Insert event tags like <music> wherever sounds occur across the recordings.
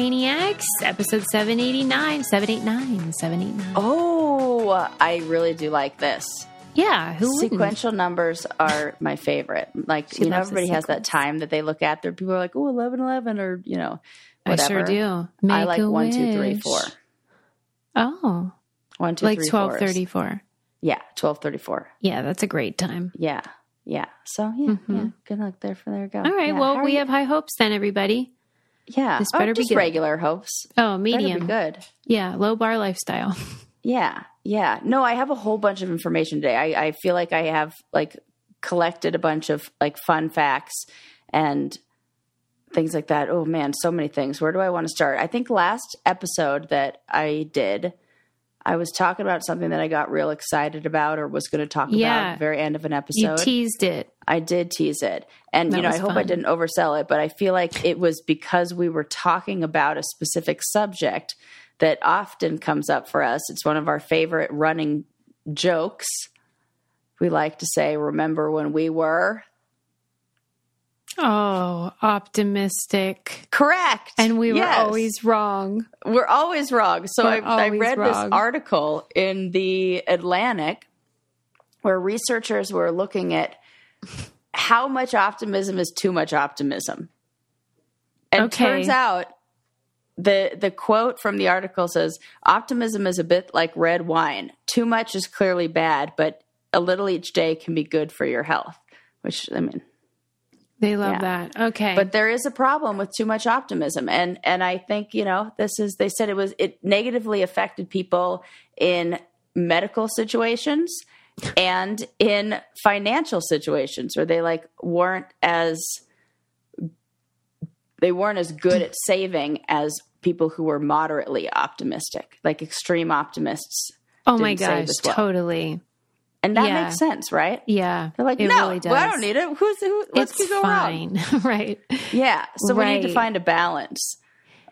Brainiacs, episode 789, 789, 789. Oh, I really do like this. Yeah, who wouldn't? Sequential numbers are my favorite. Like, She you know, everybody has that time that they look at. There, people are like, oh, 11, 11, or, you know, whatever. I sure do. I Make like a one, two, three, wish. four. Oh, One, two, like three, fours. 1234. Yeah, 1234. Yeah, that's a great time. Yeah. Yeah. So, yeah, yeah. Good luck there for there go. Mm-hmm. All right, Yeah, well, how we have high hopes then, everybody. Yeah. this Oh, better be just good. regular hopes. Oh, be medium. good. Yeah, low bar lifestyle. <laughs> Yeah, yeah. No, I have a whole bunch of information today. I, I feel like I have like collected a bunch of like fun facts and things like that. Oh man, so many things. Where do I want to start? I think last episode that I did, I was talking about something that I got real excited about or was going to talk about at the very end of an episode. You teased it. I did tease it. And, That you know, I hope I didn't oversell it, but I feel like it was because we were talking about a specific subject that often comes up for us. It's one of our favorite running jokes. We like to say, remember when we were Oh, optimistic. correct. And we were Yes. always wrong. we're always wrong. So We're I, I read wrong. this article in the Atlantic where researchers were looking at how much optimism is too much optimism. And Okay. turns out the the quote from the article says optimism is a bit like red wine. Too much is clearly bad, but a little each day can be good for your health. Which I mean, They love Yeah. that. Okay. but there is a problem with too much optimism and and i think you know this is they said it was it negatively affected people in medical situations and in financial situations where they like weren't as they weren't as good at saving as people who were moderately optimistic like extreme optimists oh my gosh, well. totally. And that Yeah. makes sense right Yeah. they're like it no really does. well, i don't need it who's who let's it's go wrong fine. <laughs> right. yeah so we need to find a balance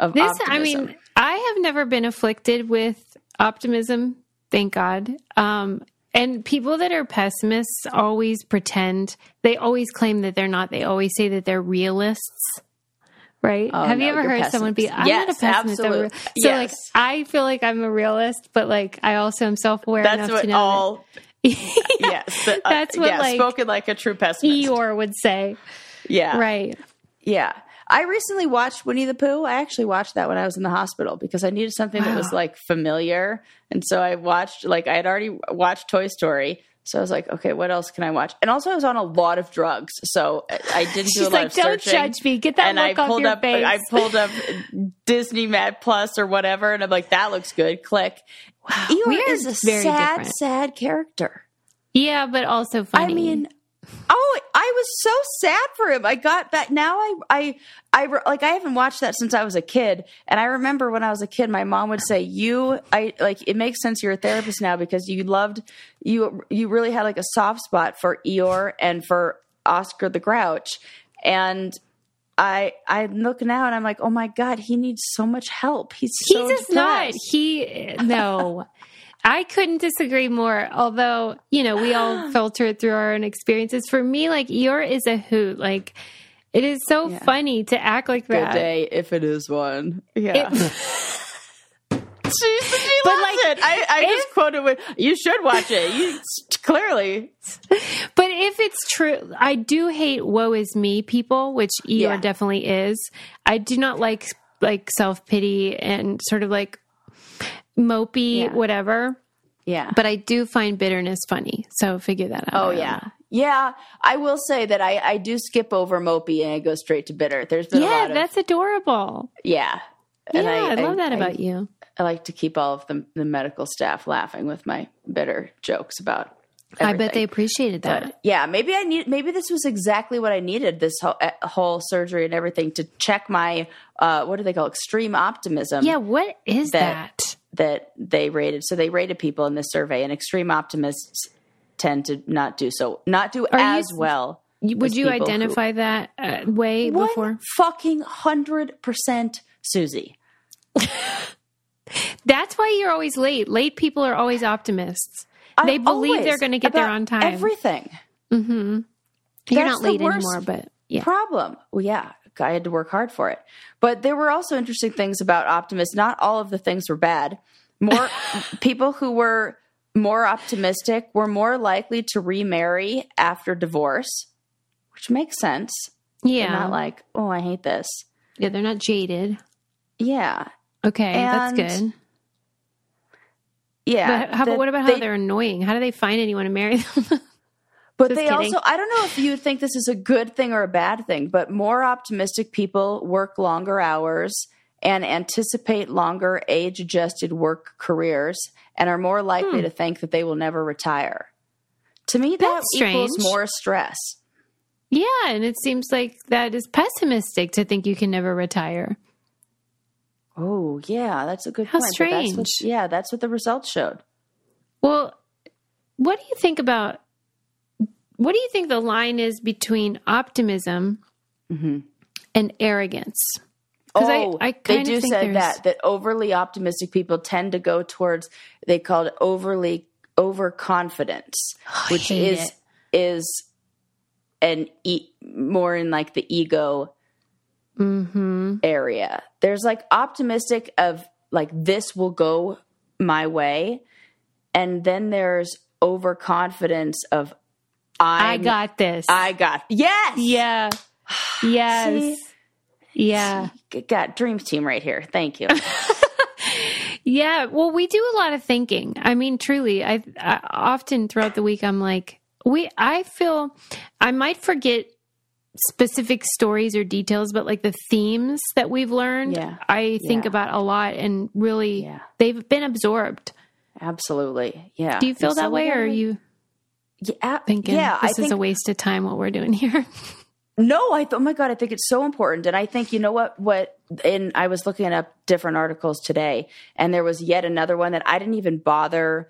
of This, optimism. I mean, I have never been afflicted with optimism, thank God. Um, and people that are pessimists always pretend, they always claim that they're not. They always say that they're realists. Right? Oh, have no, you ever heard someone be. I'm not a Yes, pessimist. I'm a absolute- So, like. I feel like I'm a realist, but like, I also am self aware That's enough what to know all. that, <laughs> Yes, the- uh, That's what, yeah, like, spoken like a true pessimist. Eeyore would say. yeah, Right. Yeah, I recently watched Winnie the Pooh. I actually watched that when I was in the hospital because I needed something that was like familiar, and so I watched like I had already watched Toy Story. So I was like, okay, what else can I watch? And also, I was on a lot of drugs, so I- I didn't do She's a lot like, of don't searching. judge me. Get that and I look off pulled your up, face. I pulled up Disney Mad Plus or whatever, and I'm like, that looks good. Click. Wow, Eeyore is a very sad, different. sad character. yeah, but also funny. I mean, oh, I was so sad for him. I got that now. I, I, I like. I haven't watched that since I was a kid, and I remember when I was a kid, my mom would say, "You, I like." It makes sense. You're a therapist now because you loved you. You really had like a soft spot for Eeyore and for Oscar the Grouch, and. I I'm looking now and I'm like, oh my god, he needs so much help. He's he so not. depressed. He no. <laughs> I couldn't disagree more. Although you know, we all <gasps> filter it through our own experiences. For me, like Eeyore is a hoot. Like it is so Yeah. funny to act like Good that. day if it is one. Yeah. It- <laughs> She, she But, loves like, it. I, I just quoted with, you should watch it. You clearly. But if it's true, I do hate "woe is me" people, which Eeyore Yeah. definitely is. I do not like like self pity and sort of like mopey Yeah. whatever. Yeah. But I do find bitterness funny. So figure that out. oh, yeah. know. Yeah. I will say that I, I do skip over Mopey and I go straight to bitter. There's been a Yeah, lot of. that's adorable. yeah. yeah, I, love that about you. I like to keep all of the, the medical staff laughing with my bitter jokes about. I bet they appreciated that. But yeah, maybe I need. Maybe this was exactly what I needed. This whole, uh, whole surgery and everything to check my uh, what do they call extreme optimism? yeah, what is that- that? That they rated. So they rated people in this survey, and extreme optimists tend to not do so, not do Are you- as well. Would you people who- identify that uh, way before? fucking hundred percent, Susie. <laughs> That's why you're always late. Late people are always optimists. They I'm believe they're going to get there on time. Everything Mm-hmm. You're That's not late anymore, but yeah. problem. Well, yeah, I had to work hard for it. But there were also interesting things about optimists. Not all of the things were bad. More <laughs> people who were more optimistic were more likely to remarry after divorce, which makes sense. Yeah. They're not like, oh, I hate this. yeah, they're not jaded. Yeah. Okay, And- that's good. Yeah. But how, that what about they- how they're annoying? How do they find anyone to marry them? <laughs> But Just they kidding. also, I don't know if you think this is a good thing or a bad thing, but more optimistic people work longer hours and anticipate longer age adjusted work careers and are more likely Hmm. to think that they will never retire. To me, that That's equals more stress. yeah, and it seems like that is pessimistic to think you can never retire. Oh, yeah, that's a good How point. but that's what- strange. yeah, that's what the results showed. Well, what do you think about what do you think the line is between optimism and arrogance? I- Oh, I they do think say that that overly optimistic people tend to go towards they called it overly overconfidence, which hate is it. is an e- more in like the ego Mm-hmm. area. There's like optimistic of like this will go my way, and then there's overconfidence of I got this. I got yes yeah. <sighs> Yes. Yeah. got dreams team right here. Thank you. <laughs> Yeah, well, we do a lot of thinking. I mean, truly, I, I often throughout the week, I'm like, we. I feel I might forget specific stories or details, but like the themes that we've learned, Yeah. I think Yeah. about a lot, and really, Yeah. they've been absorbed. Absolutely, yeah. Do you feel that way, or are you Yeah, thinking yeah. this I think is a waste of time what we're doing here? <laughs> no. I th- oh my god, I think it's so important, and I think you know what what. And I was looking up different articles today, and there was yet another one that I didn't even bother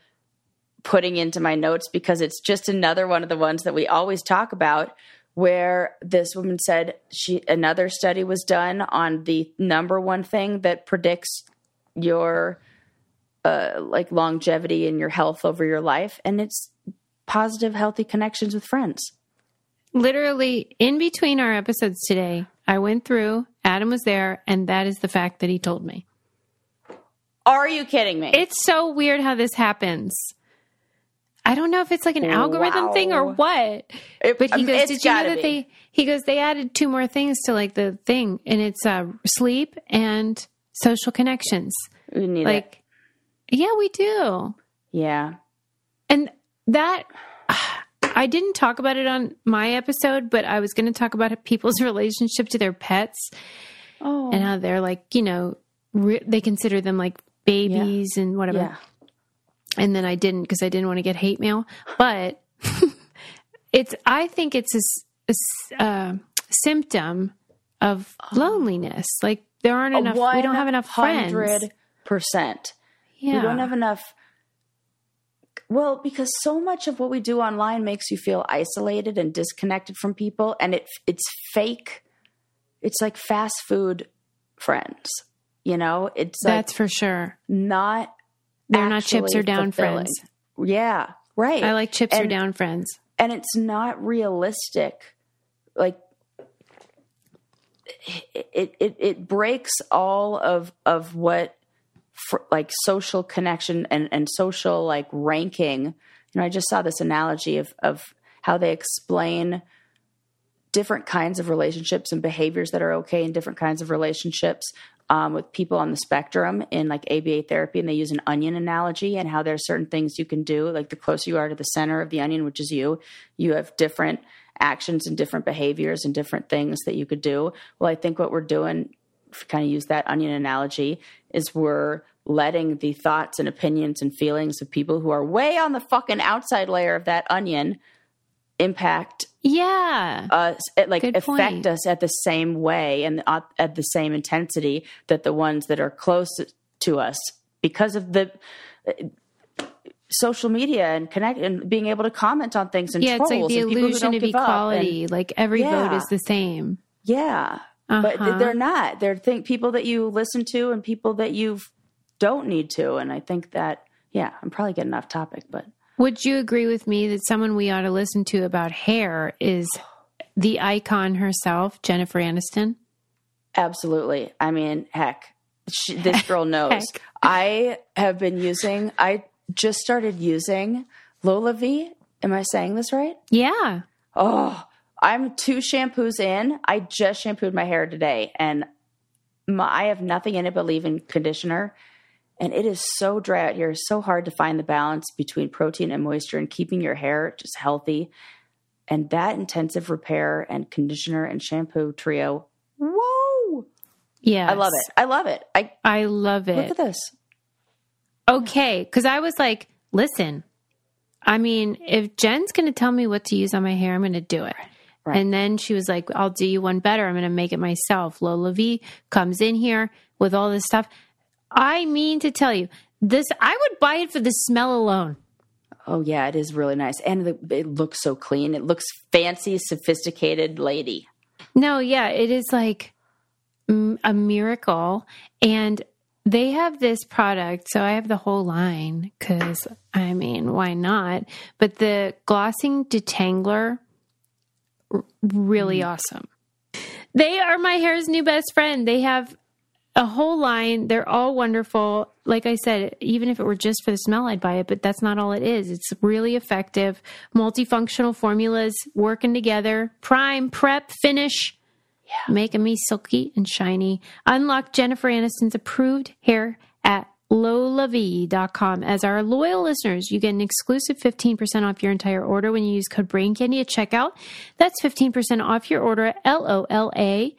putting into my notes because it's just another one of the ones that we always talk about. Where this woman said she another study was done on the number one thing that predicts your uh, like longevity and your health over your life, and it's positive, healthy connections with friends. Literally, in between our episodes today, I went through. Adam was there, and that is the fact that he told me. Are you kidding me? It's so weird how this happens. I don't know if it's like an algorithm thing or what. It- But he um, goes, it's "Did you know that be. they?" He goes, "They added two more things to like the thing, and it's uh, sleep and social connections. We need it. Like, yeah, we do, Yeah. and that." <sighs> I didn't talk about it on my episode, but I was going to talk about <laughs> people's relationship to their pets Oh. and how they're like, you know, re- they consider them like babies and whatever. yeah. and then I didn't because I didn't want to get hate mail. But <laughs> it's I think it's a uh, symptom of loneliness. Like there aren't enough. We don't have enough friends. Hundred percent. Yeah, We don't have enough. Well, because so much of what we do online makes you feel isolated and disconnected from people, and it it's fake. It's like fast food friends. You know, it's like That's for sure. not. They're not chips or down fulfilling. friends. Yeah, right. I like chips or down friends. and it's not realistic like it it it breaks all of of what like social connection and and social like ranking you know i just saw this analogy of of how they explain different kinds of relationships and behaviors that are okay in different kinds of relationships um, with people on the spectrum in like ABA therapy, and they use an onion analogy and how there are certain things you can do. Like the closer you are to the center of the onion, which is you, you have different actions and different behaviors and different things that you could do. Well, I think what we're doing, kind of use that onion analogy, is we're letting the thoughts and opinions and feelings of people who are way on the fucking outside layer of that onion impact Yeah, us like Good affect point. us at the same way and at the same intensity that the ones that are close to us because of the social media and connect and being able to comment on things and yeah. It's like the and people who illusion of up and- equality. Like every vote is the same. yeah but Uh-huh. they're not they're think people that you listen to and people that you don't need to and i think that yeah i'm probably getting off topic but Would you agree with me that someone we ought to listen to about hair is the icon herself, Jennifer Aniston? Absolutely. I mean, heck, she, this <laughs> girl knows. I have been using. I just started using LolaVie. Am I saying this right? Yeah. Oh, I'm two shampoos in. I just shampooed my hair today, and my, I have nothing in it but leave-in conditioner. And it is so dry out here. It's so hard to find the balance between protein and moisture and keeping your hair just healthy. And that intensive repair and conditioner and shampoo trio. Whoa! Yeah. I love it. I love it. I I love it. look at this. Okay. Because I was like, listen, I mean, if Jen's going to tell me what to use on my hair, I'm going to do it. Right. And then she was like, I'll do you one better. I'm going to make it myself. LolaVie comes in here with all this stuff. I mean to tell you, this, I would buy it for the smell alone. Oh yeah, it is really nice, and the, it looks so clean. It looks fancy, sophisticated, lady. No, yeah, it is like mm, a miracle. And they have this product. So I have the whole line because, I mean, why not? But the glossing detangler, really mm. awesome. They are my hair's new best friend. They have a whole line. They're all wonderful. Like I said, even if it were just for the smell, I'd buy it, but that's not all it is. It's really effective. Multifunctional formulas working together. Prime, prep, finish. Making me silky and shiny. Unlock Jennifer Aniston's approved hair at lolavie.com. As our loyal listeners, you get an exclusive 15% off your entire order when you use code BRAINCANDY at checkout. That's 15% off your order at L-O-L-A-V-I-E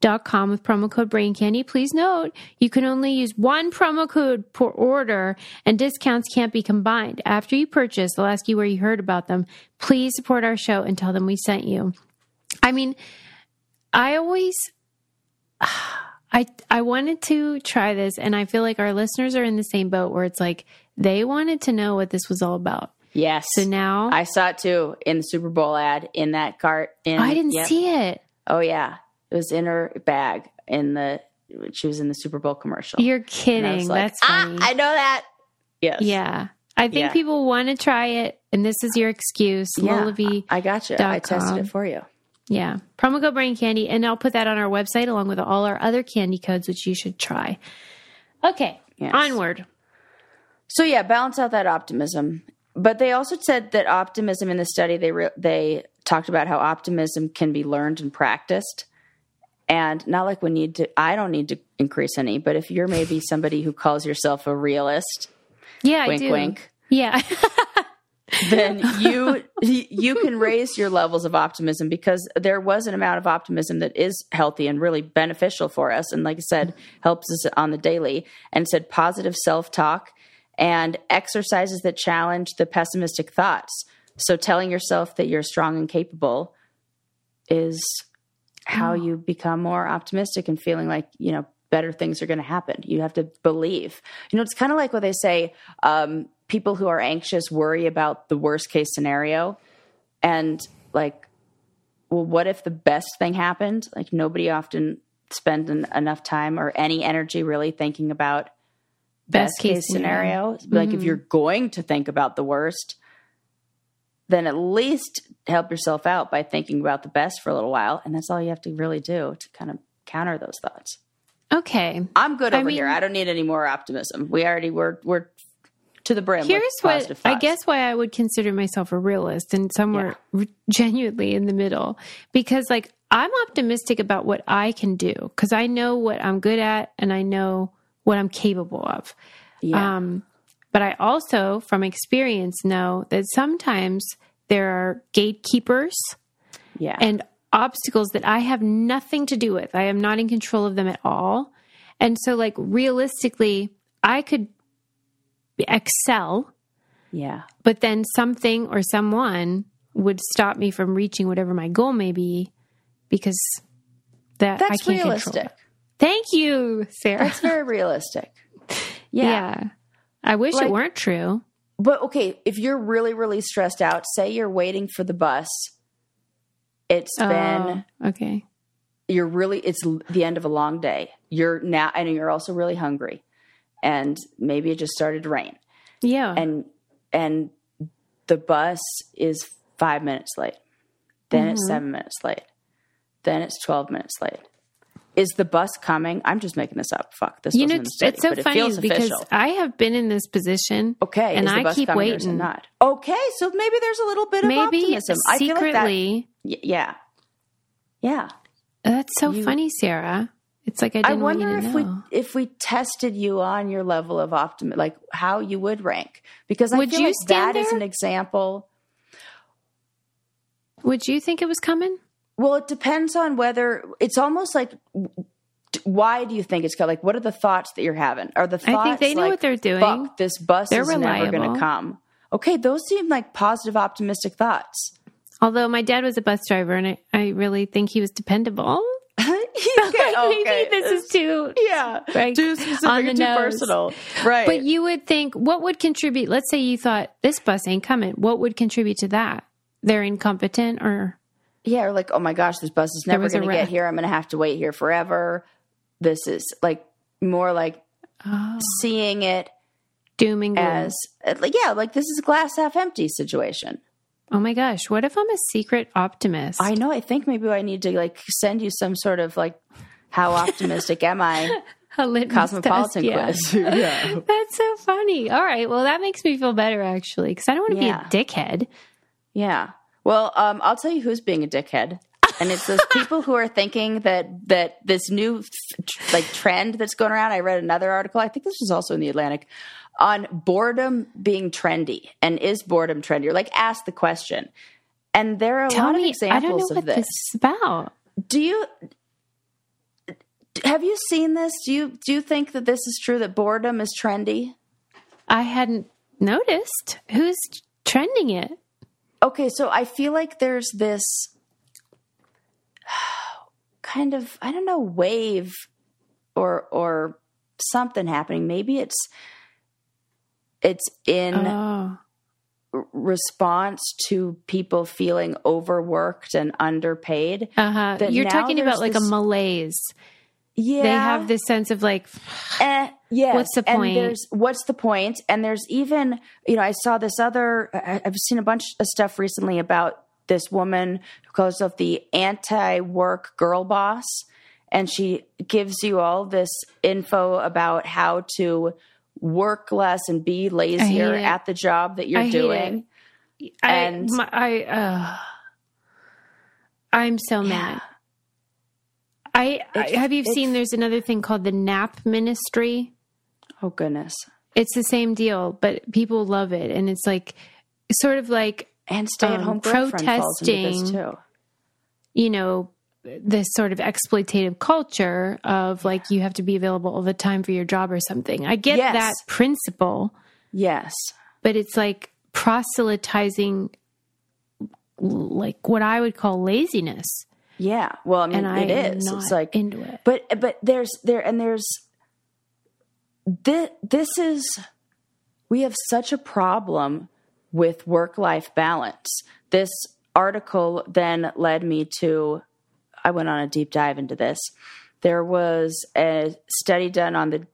dot com with promo code BRAINCANDY. Please note, you can only use one promo code per order and discounts can't be combined. After you purchase, they'll ask you where you heard about them. Please support our show and tell them we sent you. I mean, I always <sighs> I I wanted to try this and I feel like our listeners are in the same boat where it's like they wanted to know what this was all about. Yes, So now I, saw it too in the Super Bowl ad in that cart. In, I didn't yep. see it. Oh yeah, it was in her bag in the. She was in the Super Bowl commercial. You're kidding. like, That's ah. I know that. Yes. yeah. I think Yeah. people want to try it and this is your excuse. Yeah. V. I got you. I tested it for you. Yeah. Promo code brain candy. And I'll put that on our website along with all our other candy codes, which you should try. Okay. Yes. Onward. So yeah, balance out that optimism. But they also said that optimism in the study they re- they talked about how optimism can be learned and practiced. And not like we need to I don't need to increase any, but if you're maybe somebody who calls yourself a realist, Yeah, wink I do. wink, Yeah. <laughs> then <laughs> you you can raise your levels of optimism because there was an amount of optimism that is healthy and really beneficial for us. And like I said helps us on the daily and said positive self-talk and exercises that challenge the pessimistic thoughts. So telling yourself that you're strong and capable is how you become more optimistic and feeling like you know better things are going to happen. You have to believe. You know it's kind of like what they say um, people who are anxious worry about the worst case scenario. And like well what if the best thing happened? Like nobody often spend en- enough time or any energy really thinking about best, Best case, case scenario, like if mm-hmm. you're going to think about the worst then at least help yourself out by thinking about the best for a little while and that's all you have to really do to kind of counter those thoughts. Okay. i'm good I over here. I don't need any more optimism. We already were we're to the brim Here's what positive I guess why I would consider myself a realist and somewhere r- genuinely in the middle because like I'm optimistic about what I can do because I know what I'm good at and I know what I'm capable of. yeah Um, but I also, from experience, know that sometimes there are gatekeepers yeah and obstacles that I have nothing to do with. I am not in control of them at all. And so, like, realistically, I could excel, yeah but then something or someone would stop me from reaching whatever my goal may be because that I that's can't realistic control. Thank you, Sarah. that's very <laughs> realistic yeah. yeah. I wish Like- it weren't true. but okay if you're really really stressed out say you're waiting for the bus It's oh, been Oh, okay. you're really it's the end of a long day. You're now and you're also really hungry. And maybe it just started to rain. Yeah. And and the bus is 5 minutes late. Then it's mm-hmm. 7 minutes late. Then it's 12 minutes late. is the bus coming? I'm just making this up. Fuck this. You know, it's, study, it's so it funny because official. I have been in this position. Okay, and I keep waiting. not? Okay, so maybe there's a little bit of Maybe optimism. I feel like that. secretly. Yeah, yeah. That's so You- funny, Sarah. It's like I I wonder if know. we if we tested you on your level of optimism, like how you would rank, because I Would feel you like that is an example. Would you think it was coming? Well, it depends on whether it's almost like why do you think it's coming? Like, what are the thoughts that you're having? Are the I think they know like, what they're doing. Fuck, this bus They're is never going to come. Okay, those seem like positive, optimistic thoughts. Although my dad was a bus driver, and I, I really think he was dependable. <laughs> okay, Maybe this is too yeah, like, too specific, too nose. personal, right? But you would think what would contribute? Let's say you thought this bus ain't coming. What would contribute to that? They're incompetent, or Yeah, or like, oh my gosh, this bus is never going to get here. I'm going to have to wait here forever. This is like more like oh, seeing it doom and gloom. as, uh, like, yeah, like this is a glass half empty situation. Oh my gosh, what if I'm a secret optimist? I know. I think maybe I need to like send you some sort of like, how optimistic am I? <laughs> a litmus Cosmopolitan test, yeah. quiz. yeah. <laughs> <laughs> That's so funny. All right, well that makes me feel better actually, because I don't want to Yeah. be a dickhead. Yeah. Well, um, I'll tell you who's being a dickhead. And it's those people who are thinking that that this new like trend that's going around. I read another article. I think this was also in the Atlantic on boredom being trendy. And is boredom trendy? Or like ask the question. And there are a Tell lot me, of I don't know examples what of this. this is about. Do you have you seen this? Do you do you think that this is true that boredom is trendy? I hadn't noticed. Who's trending it? Okay, so I feel like there's this <sighs> kind of I don't know wave or or something happening. Maybe it's it's in Oh, response to people feeling overworked and underpaid. uh huh. That You're talking about like a malaise. Yeah, They have this sense of like, Eh, yes. What's the And point? there's what's the point? And there's even, you know, I saw this other. I've seen a bunch of stuff recently about this woman who calls herself the anti-work girl boss, and she gives you all this info about how to work less and be lazier at the job that you're I doing. I, And- my, I, uh, I'm so mad. I, I have you seen? There's another thing called the Nap Ministry. Oh goodness! It's the same deal, but people love it, and it's like sort of like And stay-at-home Um, girlfriend falls into this protesting too. you know this sort of exploitative culture of like you have to be available all the time for your job or something. I get Yes. that principle, Yes. but it's like proselytizing like what I would call laziness. Yeah. Well, I mean, And I it am is. It's like into it. but but there's there and there's this, this is we have such a problem with work life balance this article then led me to i went on a deep dive into this there was a study done on the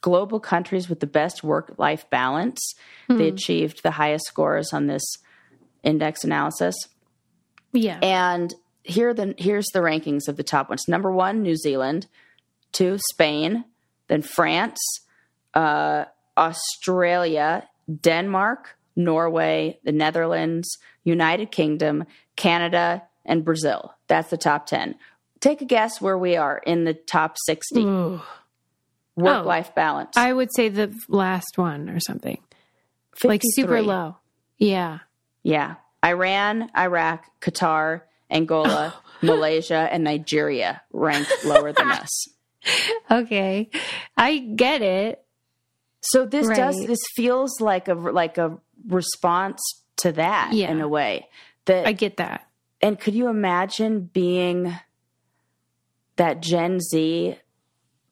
global countries with the best work life balance they achieved the highest scores on this index analysis Yeah. and here are the here's the rankings of the top ones. Number one, New Zealand. Two, Spain. Then France, uh, Australia, Denmark, Norway, the Netherlands, United Kingdom, Canada, and Brazil. That's the top ten. Take a guess where we are in the top sixty. Ooh. Work life oh, balance. I would say the last one or something. Like super low. Yeah. Yeah. Iran, Iraq, Qatar, Angola, <laughs> <laughs> Malaysia, and Nigeria rank lower than us. <laughs> Okay. I get it. So this does this feels like a like a response to that Yeah. in a way that I get that. And could you imagine being that Gen Z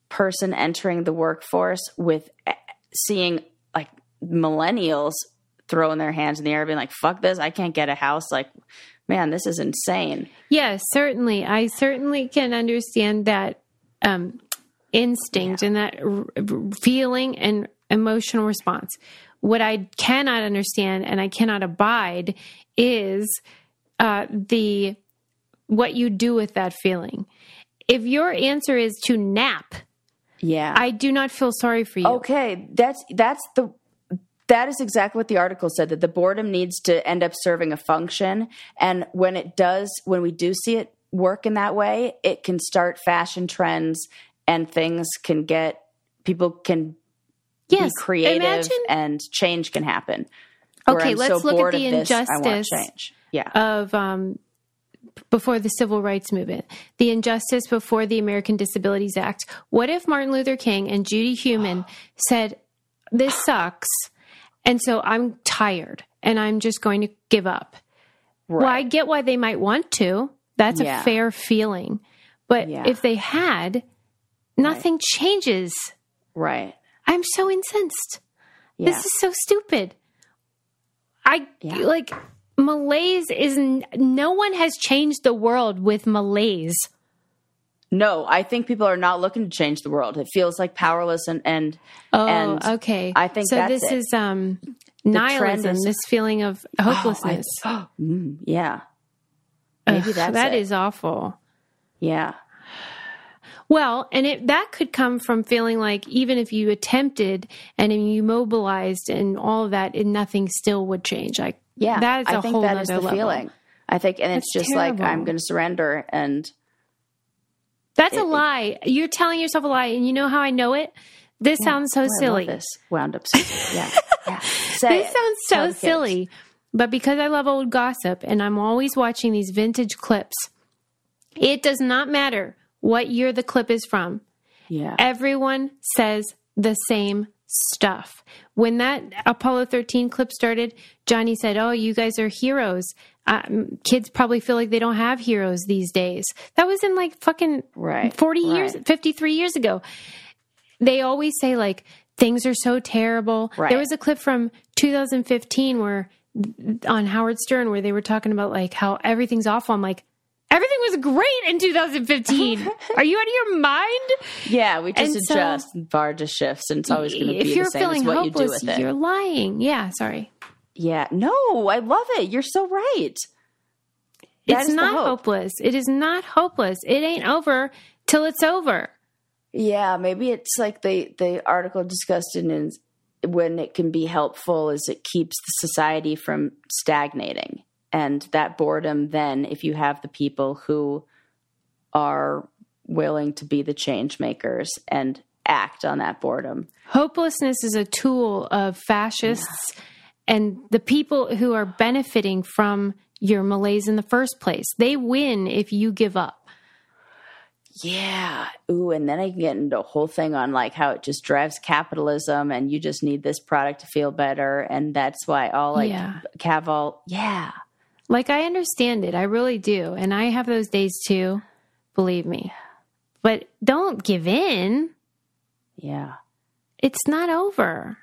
person entering the workforce with eh, seeing like millennials throwing their hands in the air being like fuck this I can't get a house like man this is insane Yes, certainly. I certainly can understand that um, instinct and that r- feeling and emotional response. What I cannot understand and I cannot abide is uh, the what you do with that feeling. if your answer is to nap, Yeah. I do not feel sorry for you. Okay, that's that's the that is exactly what the article said that the boredom needs to end up serving a function and when it does when we do see it work in that way, it can start fashion trends and things can get people can yes, be creative imagine and change can happen. Okay, let's so look at the of this, I want injustice change. Yeah. of um, before the civil rights movement, the injustice before the American Disabilities Act. What if Martin Luther King and Judy Heumann <gasps> said, "This sucks," and so I'm tired and I'm just going to give up? Well, I get why they might want to. That's Yeah. a fair feeling, but Yeah. if they had, nothing changes. right. I'm so incensed. Yeah. This is so stupid. I like malaise is no one has changed the world with malaise. no, I think people are not looking to change the world. It feels like powerless and and Oh, And okay. I think so. this it. is um nihilism. is- this feeling of hopelessness. <gasps> Oh, I- <gasps> mm, yeah. Maybe Ugh, that's that it. is awful. Yeah. Well, and it that could come from feeling like even if you attempted and you mobilized and all of that, and nothing still would change. Like Yeah, that's a I think whole that is the level. feeling. I think, and it's That's just like. I'm going to surrender, and That's a It- lie. You're telling yourself a lie, and you know how I know it. This sounds so Oh, I love silly. this wound up. Yeah, <laughs> yeah. This it. sounds so kids. silly. But because I love old gossip and I'm always watching these vintage clips, it does not matter what year the clip is from. Yeah, Everyone says the same stuff. When that Apollo 13 clip started, Johnny said, Oh, you guys are heroes. Um, kids probably feel like they don't have heroes these days. That was in like fucking Right, 40 years, 53 years ago. They always say, like, things are so terrible. Right. There was a clip from 2015 where on Howard Stern where they were talking about like how everything's awful. I'm like, everything was great in 2015. <laughs> are you out of your mind? yeah. We just And adjust. and bar just shifts, and it's always going to be if the you're same feeling as what hopeless, you do with it. you're lying. Yeah, sorry. Yeah, no, I love it. You're so right. That it's not hope. hopeless. It is not hopeless. It ain't over till it's over. Yeah, maybe it's like the the article discussed in when it can be helpful is it keeps the society from stagnating. And that boredom then if you have the people who are willing to be the change makers and act on that boredom. Hopelessness is a tool of fascists and the people who are benefiting from your malaise in the first place. They win if you give up. Yeah. Ooh, and then I can get into a whole thing on like how it just drives capitalism and you just need this product to feel better. And that's why all like Yeah. Caval, yeah. Like I understand it. I really do. And I have those days too, believe me. But don't give in. Yeah. It's not over.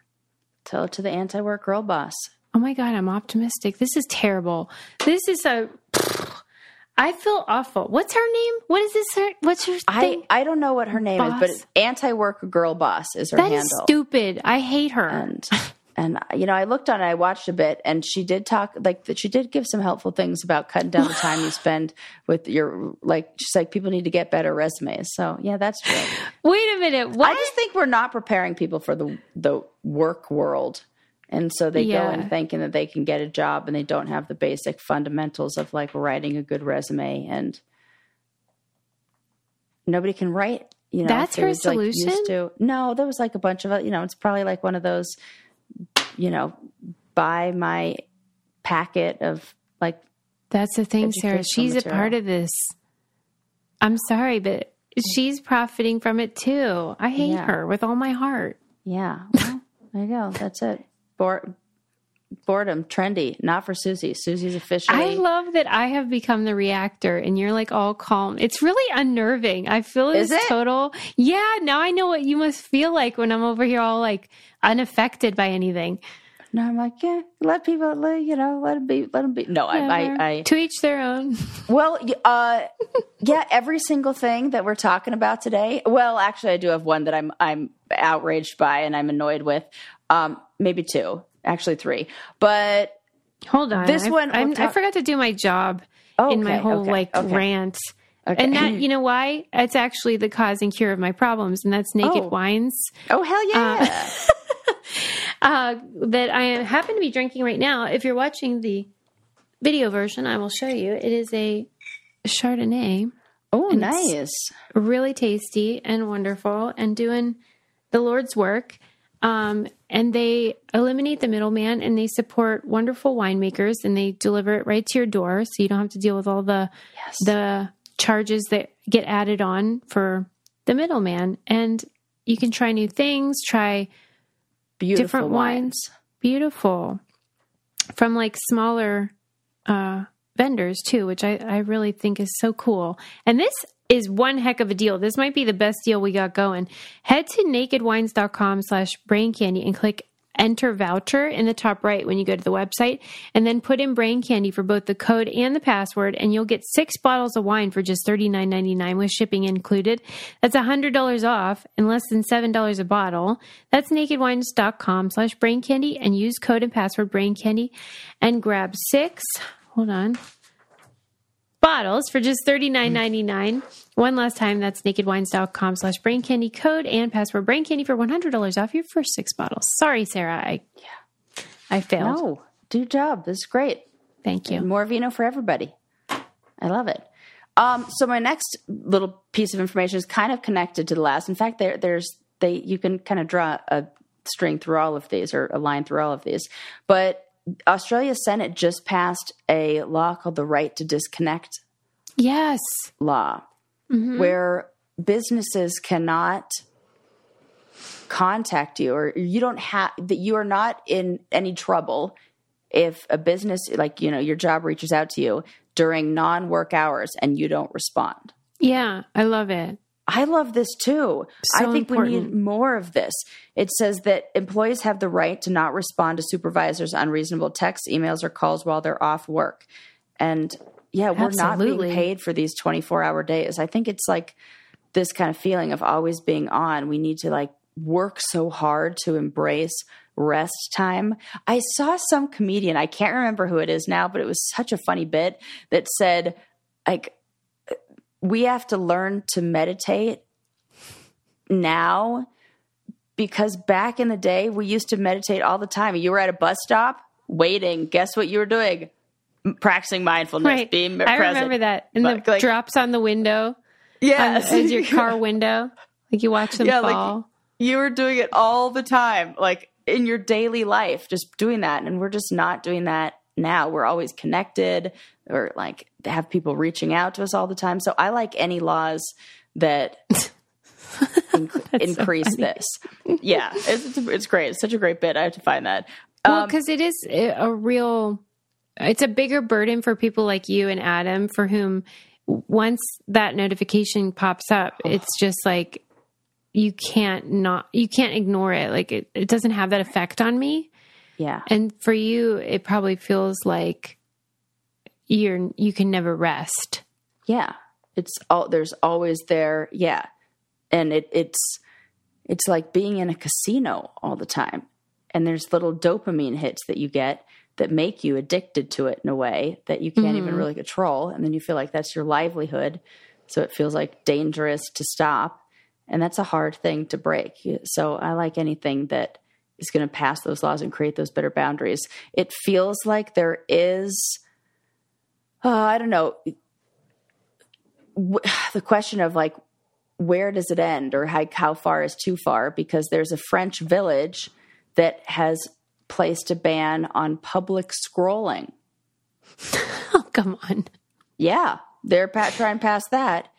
Tell it to the anti work girl boss. Oh my God, I'm optimistic. This is terrible. This is a. I feel awful. What's her name? What is this? Her, what's her I, thing? I I don't know what her name is, Boss? but anti work girl boss is her That is handle. stupid. I hate her. and <laughs> and you know, I looked on it, I watched a bit, and she did talk like that. She did give some helpful things about cutting down the time you <laughs> spend with your like. She's like, people need to get better resumes. So yeah, that's true. Wait a minute. What? I just think we're not preparing people for the the work world. And so they Yeah. go in thinking that they can get a job and they don't have the basic fundamentals of like writing a good resume and nobody can write, you know. That's her like, solution? to- no, there was like a bunch of you know, it's probably like one of those, you know, buy my packet of like That's the thing, Sarah. She's a part of this. I'm sorry, but she's profiting from it too. I hate Yeah. her with all my heart. yeah. Well, there you go. That's it. Bore- boredom, trendy, not for Susie. Susie's officially I love that I have become the reactor and you're like all calm. It's really unnerving. I feel Is this it? total. Yeah, now I know what you must feel like when I'm over here all like unaffected by anything. No, I'm like, yeah, let people, let, you know, let them be, let them be. No, I, I, I, to each their own. <laughs> well, uh, yeah, every single thing that we're talking about today. Well, actually, I do have one that I'm, I'm outraged by and I'm annoyed with. Um, maybe two, actually three, but Hold on. This I, one we'll I'm- I forgot to do my job Oh, in my whole okay, like okay. rant. And that, <clears throat> you know why? It's actually the cause and cure of my problems, and that's naked Oh. wines oh hell yeah! <laughs> uh, that I happen to be drinking right now. If you're watching the video version, I will show you. It is a Chardonnay, oh, nice. really tasty and wonderful, and doing the Lord's work. Um, and they eliminate the middleman and they support wonderful winemakers and they deliver it right to your door, so you don't have to deal with all the Yes. the charges that get added on for the middleman. And you can try new things, try Beautiful different wines. Beautiful. From like smaller uh, vendors too, which I, I really think is so cool. And this is one heck of a deal. This might be the best deal we got going. Head to nakedwines.com slash brain candy and click enter voucher in the top right when you go to the website and then put in brain candy for both the code and the password and you'll get six bottles of wine for just $39.99 with shipping included that's $100 off and less than $7 a bottle that's nakedwines.com slash brain candy and use code and password brain candy and grab six hold on bottles for just $39.99 one last time that's nakedwines.com slash brain candy code and password brain candy for $100 off your first six bottles sorry sarah i yeah i failed No, do job. This is great. thank you More vino for everybody. I love it. Um, so my next little piece of information is kind of connected to the last. In fact, there, there's they you can kind of draw a string through all of these or a line through all of these. But Australia's Senate just passed a law called the Right to Disconnect yes. law, mm-hmm. where businesses cannot contact you or you don't have that you are not in any trouble if a business like you know your job reaches out to you during non-work hours and you don't respond. Yeah i love it I love this too. So I think we need more of this. It says that employees have the right to not respond to supervisors' unreasonable texts, emails, or calls while they're off work. And yeah, we're not being paid for these 24 hour days. I think it's like this kind of feeling of always being on. We need to like work so hard to embrace rest time. I saw some comedian, I can't remember who it is now, but it was such a funny bit that said, like, we have to learn to meditate now because back in the day we used to meditate all the time. You were at a bus stop waiting. Guess what you were doing? Practicing mindfulness, right being i present. remember that and the Like- like- drops on the window on- Yes, as your car <laughs> window like you watch them Yeah, like- fall you were doing it all the time, like in your daily life, just doing that. And we're just not doing that now. We're always connected or like have people reaching out to us all the time. So I like any laws that <laughs> inc- increase this. Yeah, it's, it's, it's great. It's such a great bit. I have to find that. Well, Um, because it is a real, it's a bigger burden for people like you and Adam, for whom once that notification pops up, it's just like you can't not, you can't ignore it. Like it, it doesn't have that effect on me. yeah. And for you, it probably feels like you're, you can never rest. Yeah. It's all there's always there. Yeah. And it it's it's like being in a casino all the time. And there's little dopamine hits that you get that make you addicted to it in a way that you can't even mm-hmm. really control. And then you feel like that's your livelihood. So it feels like dangerous to stop. And that's a hard thing to break. So I like anything that is going to pass those laws and create those better boundaries. It feels like there is, uh, I don't know, <sighs> the question of like where does it end or how, how far is too far? Because there's a french village that has placed a ban on public scrolling. <laughs> Oh, come on. yeah. They're pa- trying to pass that.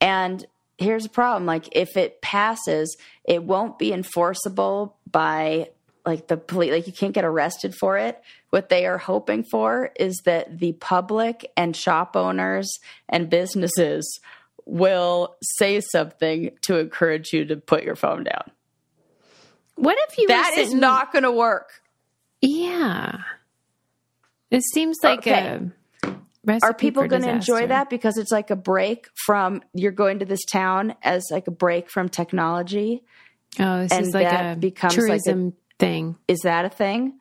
And here's the problem. Like if it passes it won't be enforceable by like the police like you can't get arrested for it. What they are hoping for is that the public and shop owners and businesses will say something to encourage you to put your phone down. What if you that is not going to work. Yeah. It seems like Okay. a are people going to enjoy that? Because it's like a break from you're going to this town as like a break from technology. Oh, this And is like that a becomes like a- tourism thing. is that a thing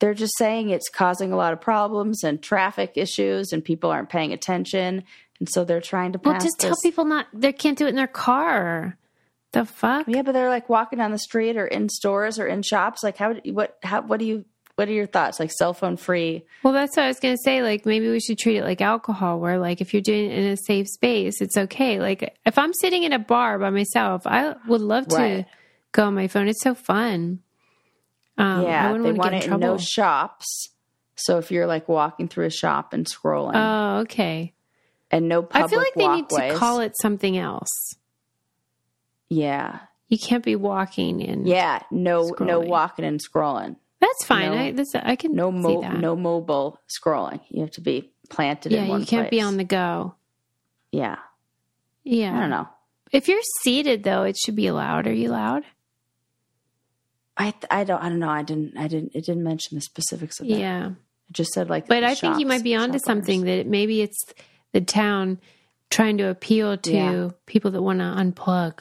they're just saying it's causing a lot of problems and traffic issues and people aren't paying attention and so they're trying to Well, just tell people not they can't do it in their car. The fuck? Yeah, but they're like walking down the street or in stores or in shops. Like, how? What? How? What do you? What are your thoughts? Like cell phone free? Well, that's what I was going to say. Like, maybe we should treat it like alcohol, where, like, if you're doing it in a safe space, it's okay. Like, if I'm sitting in a bar by myself, I would love to Right. Go on my phone. It's so fun. Um, I yeah, wouldn't they want want to it get in in no trouble. shops. So if you're like walking through a shop and scrolling, oh, okay. and no public I feel like they need to call it something else. Yeah, You can't be walking in. yeah, no, no walking and scrolling. that's fine. No- I this I can No, mo- that. no mobile scrolling. You have to be planted yeah, in one you can't be on the go. Yeah, Yeah, I don't know. If you're seated, though, it should be allowed. Are you allowed? I I don't I don't know. I didn't I didn't it didn't mention the specifics of that. Yeah. It just said like. But I think you might be onto owners. something that maybe it's the town trying to appeal to Yeah. people that want to unplug.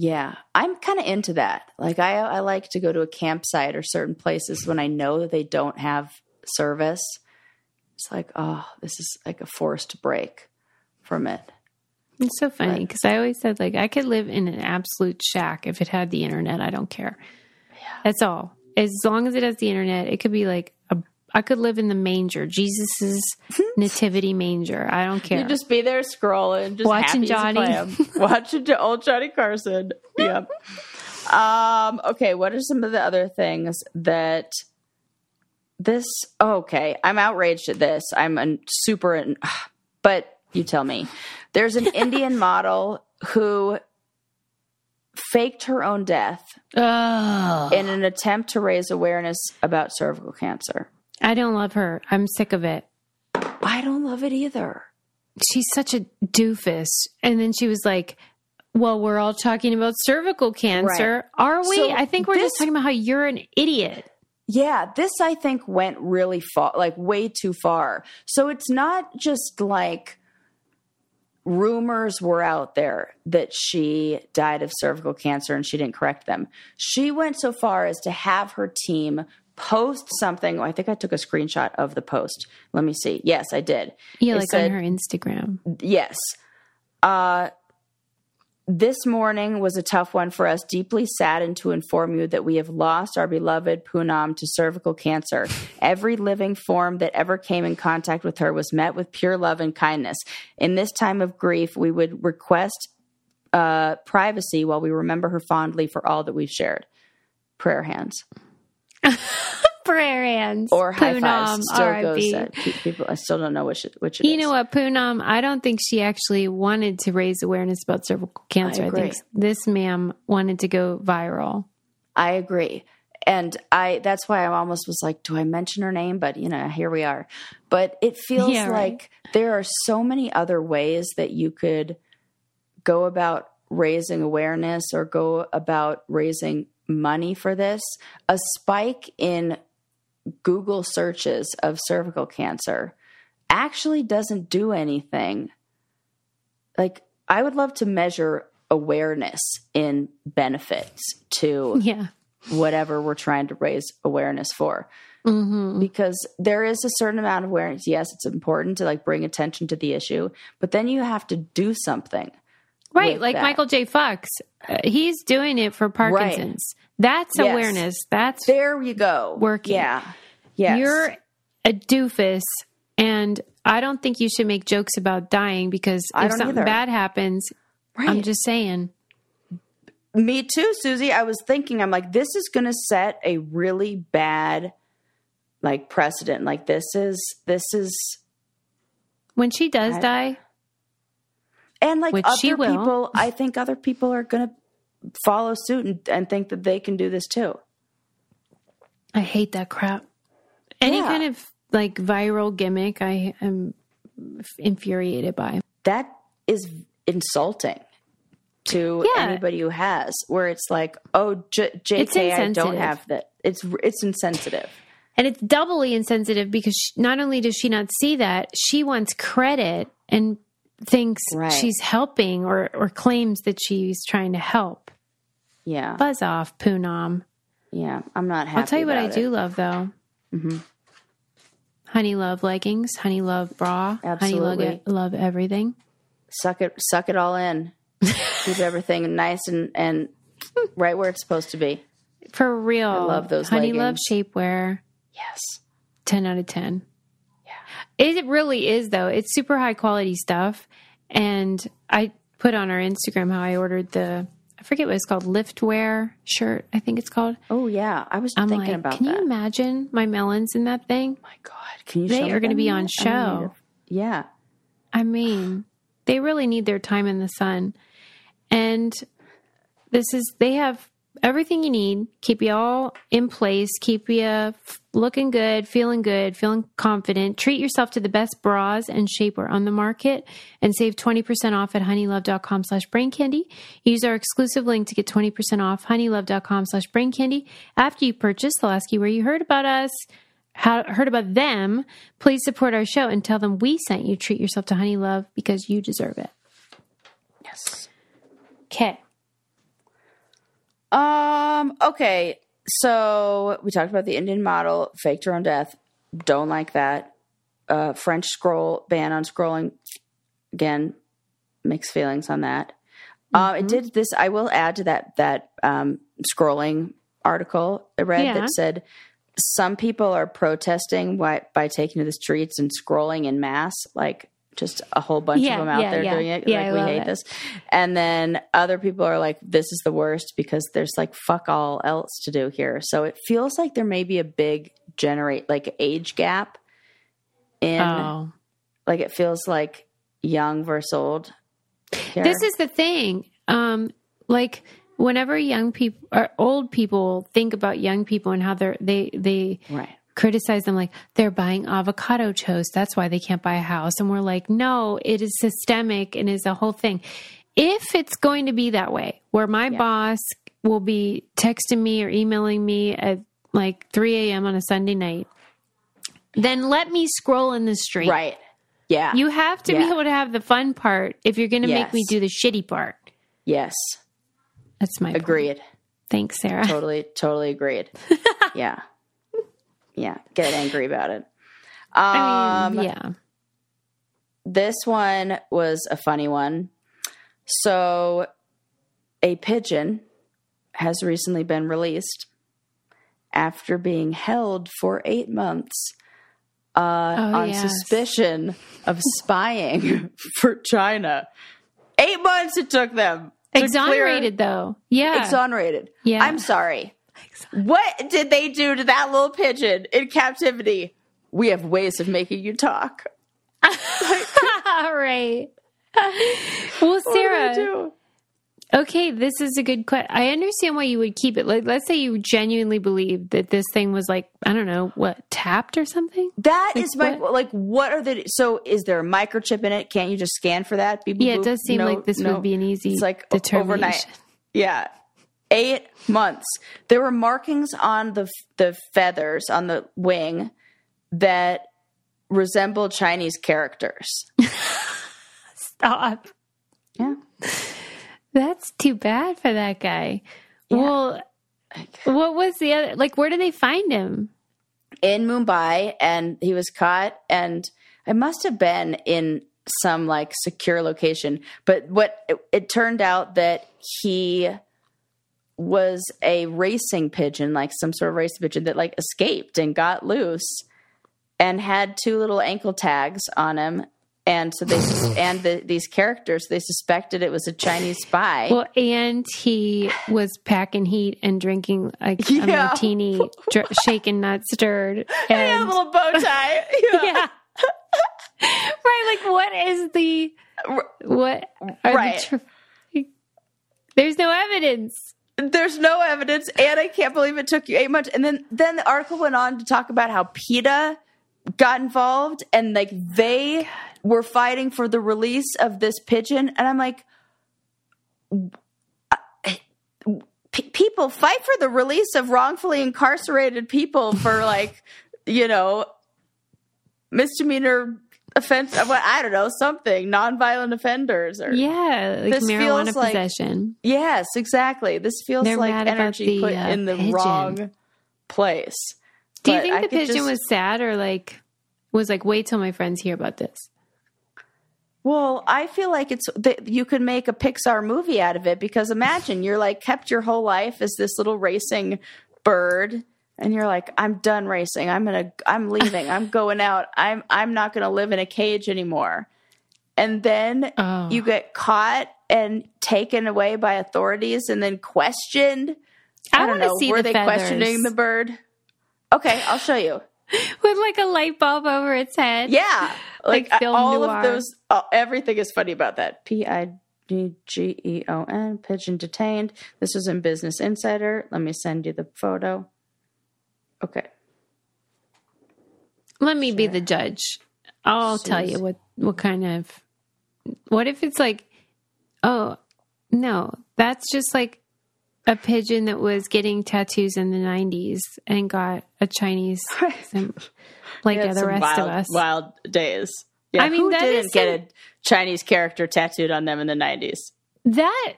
Yeah, I'm kind of into that. Like I I like to go to a campsite or certain places when I know that they don't have service. It's like, oh, this is like a forced break from it. It's so funny because I always said like I could live in an absolute shack if it had the internet. I don't care. That's all. As long as it has the internet, it could be like a. I could live in the manger, Jesus's <laughs> nativity manger. I don't care. You just be there scrolling, just Watching happy as a Johnny. <laughs> watching old Johnny Carson. Yep. um. Okay. What are some of the other things that this? okay, I'm outraged at this. I'm a super, <sighs> but you tell me. There's an <laughs> Indian model who faked her own death oh, in an attempt to raise awareness about cervical cancer. I don't love her. I'm sick of it. I don't love it either. she's such a doofus. And then she was like, well, we're all talking about cervical cancer. Are we? So I think we're this- just talking about how you're an idiot. Yeah, this I think went really far, like way too far. So it's not just like rumors were out there that she died of cervical cancer and she didn't correct them. She went so far as to have her team post something. I think I took a screenshot of the post. Let me see. Yes, I did. Yeah, It like said- on her Instagram. Yes. Uh, this morning was a tough one for us. Deeply saddened to inform you that we have lost our beloved Poonam to cervical cancer. Every living form that ever came in contact with her was met with pure love and kindness. In this time of grief, we would request uh, privacy while we remember her fondly for all that we've shared. Prayer hands <laughs> Prayer hands. or high fives. Still goes. People. I still don't know which it, which You is. know what, Poonam? I don't think she actually wanted to raise awareness about cervical cancer. I, agree. think this ma'am wanted to go viral. I agree. And I that's why I almost was like, do I mention her name? But you know, here we are. But it feels Yeah, right. like there are so many other ways that you could go about raising awareness or go about raising money for this. A spike in Google searches of cervical cancer actually doesn't do anything. Like I would love to measure awareness in benefits to Yeah. whatever we're trying to raise awareness for hmm because there is a certain amount of awareness yes it's important to like bring attention to the issue but then you have to do something Right. Like that. Michael J. Fox. Uh, he's doing it for Parkinson's. That's Yes. awareness. That's there you go Working. yeah yes You're a doofus, and I don't think you should make jokes about dying because I if don't something either. bad happens, right. I'm just saying. me too susie i was thinking i'm like this is going to set a really bad like precedent like this is this is When she does I- die, and like other she will. people i think other people are going to follow suit and, and think that they can do this too I hate that crap. Any Yeah. kind of like viral gimmick, I am infuriated by. that is insulting to Yeah. anybody who has where it's like oh J- jk i don't have that it's it's insensitive And it's doubly insensitive because she, not only does she not see that, she wants credit and thinks Right. she's helping or, or claims that she's trying to help. yeah Buzz off, Poonam. yeah i'm not happy I'll tell you what I about do love though. Mhm. Honey love leggings, honey love bra, honey Absolutely. love, love everything. suck it, suck it all in. <laughs> Keep everything nice and and right where it's supposed to be. For real. I love those Honey leggings. Love shapewear. Yes. 10 out of 10. Yeah. It really is, though. It's super high quality stuff. And I put on our Instagram how I ordered the, I forget what it's called, liftwear shirt, I think it's called. Oh yeah, I was I'm thinking like, about can that. you imagine my melons in that thing? my God, can you? They are gonna be on? I show. need to- yeah. I mean, they really need their time in the sun. And this is, they have everything you need, keep you all in place, keep you looking good, feeling good, feeling confident. Treat yourself to the best bras and shapewear on the market and save 20% off at honeylove.com slash brain candy. Use our exclusive link to get 20% off honeylove.com slash brain candy. After you purchase, they'll ask you where you heard about us how, heard about them, please support our show and tell them we sent you. Treat yourself to Honey Love because you deserve it. Yes. Okay. Um. Okay. So we talked about the Indian model, faked her own death. Don't like that. Uh, French scroll ban on scrolling. Again, mixed feelings on that. Uh, it did this. I will add to that that um, scrolling article I read Yeah. that said some people are protesting why, by taking to the streets and scrolling in mass, like just a whole bunch Yeah, of them out yeah, there yeah. doing it. Yeah, like we hate it. this. And then other people are like, this is the worst because there's like fuck all else to do here. So it feels like there may be a big generate like age gap in Oh. like it feels like young versus old. This is the thing. Um, like whenever young people or old people think about young people and how they're they they right. Criticize them like they're buying avocado toast. That's why they can't buy a house. And we're like, no, it is systemic and is a whole thing. If it's going to be that way, where my boss will be texting me or emailing me at like 3 a.m. on a Sunday night, then let me scroll in the street. Right. Yeah. You have to be able to have the fun part if you're going to make me do the shitty part. yes. That's my point. Agreed. Thanks, Sarah. totally totally agreed <laughs> yeah yeah get angry about it um I mean, yeah. this one was a funny one so a pigeon has recently been released after being held for eight months uh, on yes. suspicion of spying <laughs> for china eight months it took them to clear- Exonerated though. Yeah. exonerated. Yeah. I'm sorry. What did they do to that little pigeon in captivity? We have ways of making you talk. All <laughs> right. well, Sarah, okay, this is a good question. I understand why you would keep it. Like, let's say you genuinely believe that this thing was like, I don't know, what, tapped or something? That Like is my what? like. What are the? So is there a microchip in it? Can't you just scan for that? Beep, boop, Yeah, it does seem No, like this no. would be an easy It's like determination. overnight. Yeah, eight months. There were markings on the the feathers on the wing that resembled Chinese characters. <laughs> Stop. Yeah. That's too bad for that guy. Well, what was the other? Like, where did they find him? in Mumbai and he was caught and it must have been in some like secure location but what it, it turned out that he was a racing pigeon like some sort of racing pigeon that like escaped and got loose and had two little ankle tags on him and so they <sighs> and the, these characters they suspected it was a Chinese spy Well, and he was packing heat and drinking like a martini, <laughs> dr- shaken, not stirred. He had a little bow tie <laughs> yeah, right. Like, what is the what? Are Right. The tr- There's no evidence. There's no evidence and i can't believe it took you eight months. And then then the article went on to talk about how peta got involved and like they were fighting for the release of this pigeon. And i'm like p- people fight for the release of wrongfully incarcerated people for like you know misdemeanor offense what i don't know something nonviolent offenders or Yeah, like This marijuana feels like- possession. Yes, exactly. This feels They're like energy the, put uh, in the pigeon. wrong place. Do you But think I the pigeon just- was sad or like was like wait till my friends hear about this? Well, I feel like it's that you could make a Pixar movie out of it because imagine you're like kept your whole life as this little racing bird and you're like I'm done racing. I'm to I'm leaving. I'm <laughs> going out. I'm I'm not going to live in a cage anymore. And then Oh. you get caught and taken away by authorities and then questioned. I, don't want to know. see Were the they feathers questioning the bird? Okay, I'll show you. <laughs> with like a light bulb over its head. Yeah, <laughs> like, Like all noir. of those. Oh, everything is funny about that. P I D G E O N. Pigeon detained. This was in Business Insider. Let me send you the photo. Okay. Let me be the judge. I'll tell you what what kind of what if it's like oh no, that's just like a pigeon that was getting tattoos in the 90s and got a Chinese <laughs> sim- like Had the rest wild, of us. Wild days. Yeah, I mean, who didn't get a- Chinese character tattooed on them in the nineties? That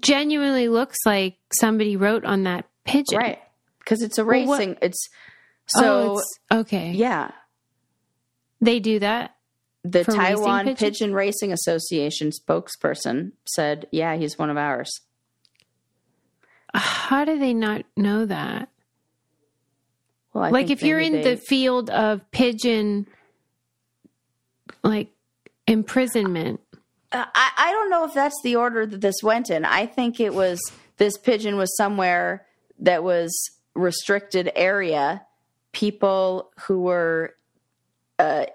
genuinely looks like somebody wrote on that pigeon. Right, because it's a Well, racing. it's So so it's, okay. yeah. They do that. The Taiwan? Pigeon Racing Association spokesperson said, "Yeah, he's one of ours." How do they not know that? Well, I like if you're in they- the field of pigeon like imprisonment Uh, I, I don't know if that's the order that this went in. I think it was this pigeon was somewhere that was restricted area. People who were uh,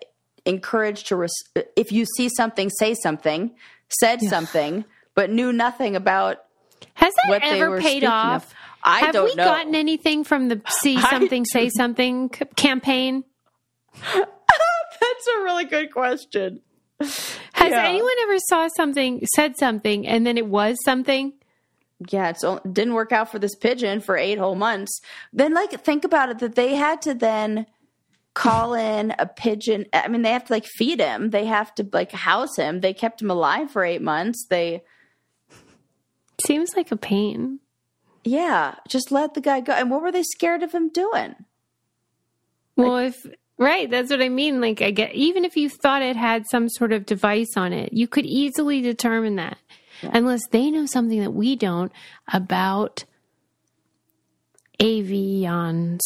encouraged to, res- if you see something, say something, said something, but knew nothing about has that ever paid off of. I have we know. gotten anything from the <laughs> see I- something say something campaign <laughs> That's a really good question. has Yeah. anyone ever saw something said something and then it was something Yeah, it's it didn't work out for this pigeon for eight whole months. Then, like, think about it that they had to then call in a pigeon. I mean, they have to like feed him. They have to like house him. They kept him alive for eight months. They, seems like a pain yeah, just let the guy go. And what were they scared of him doing? well if right that's what i mean like i get even if you thought it had some sort of device on it you could easily determine that unless they know something that we don't about avians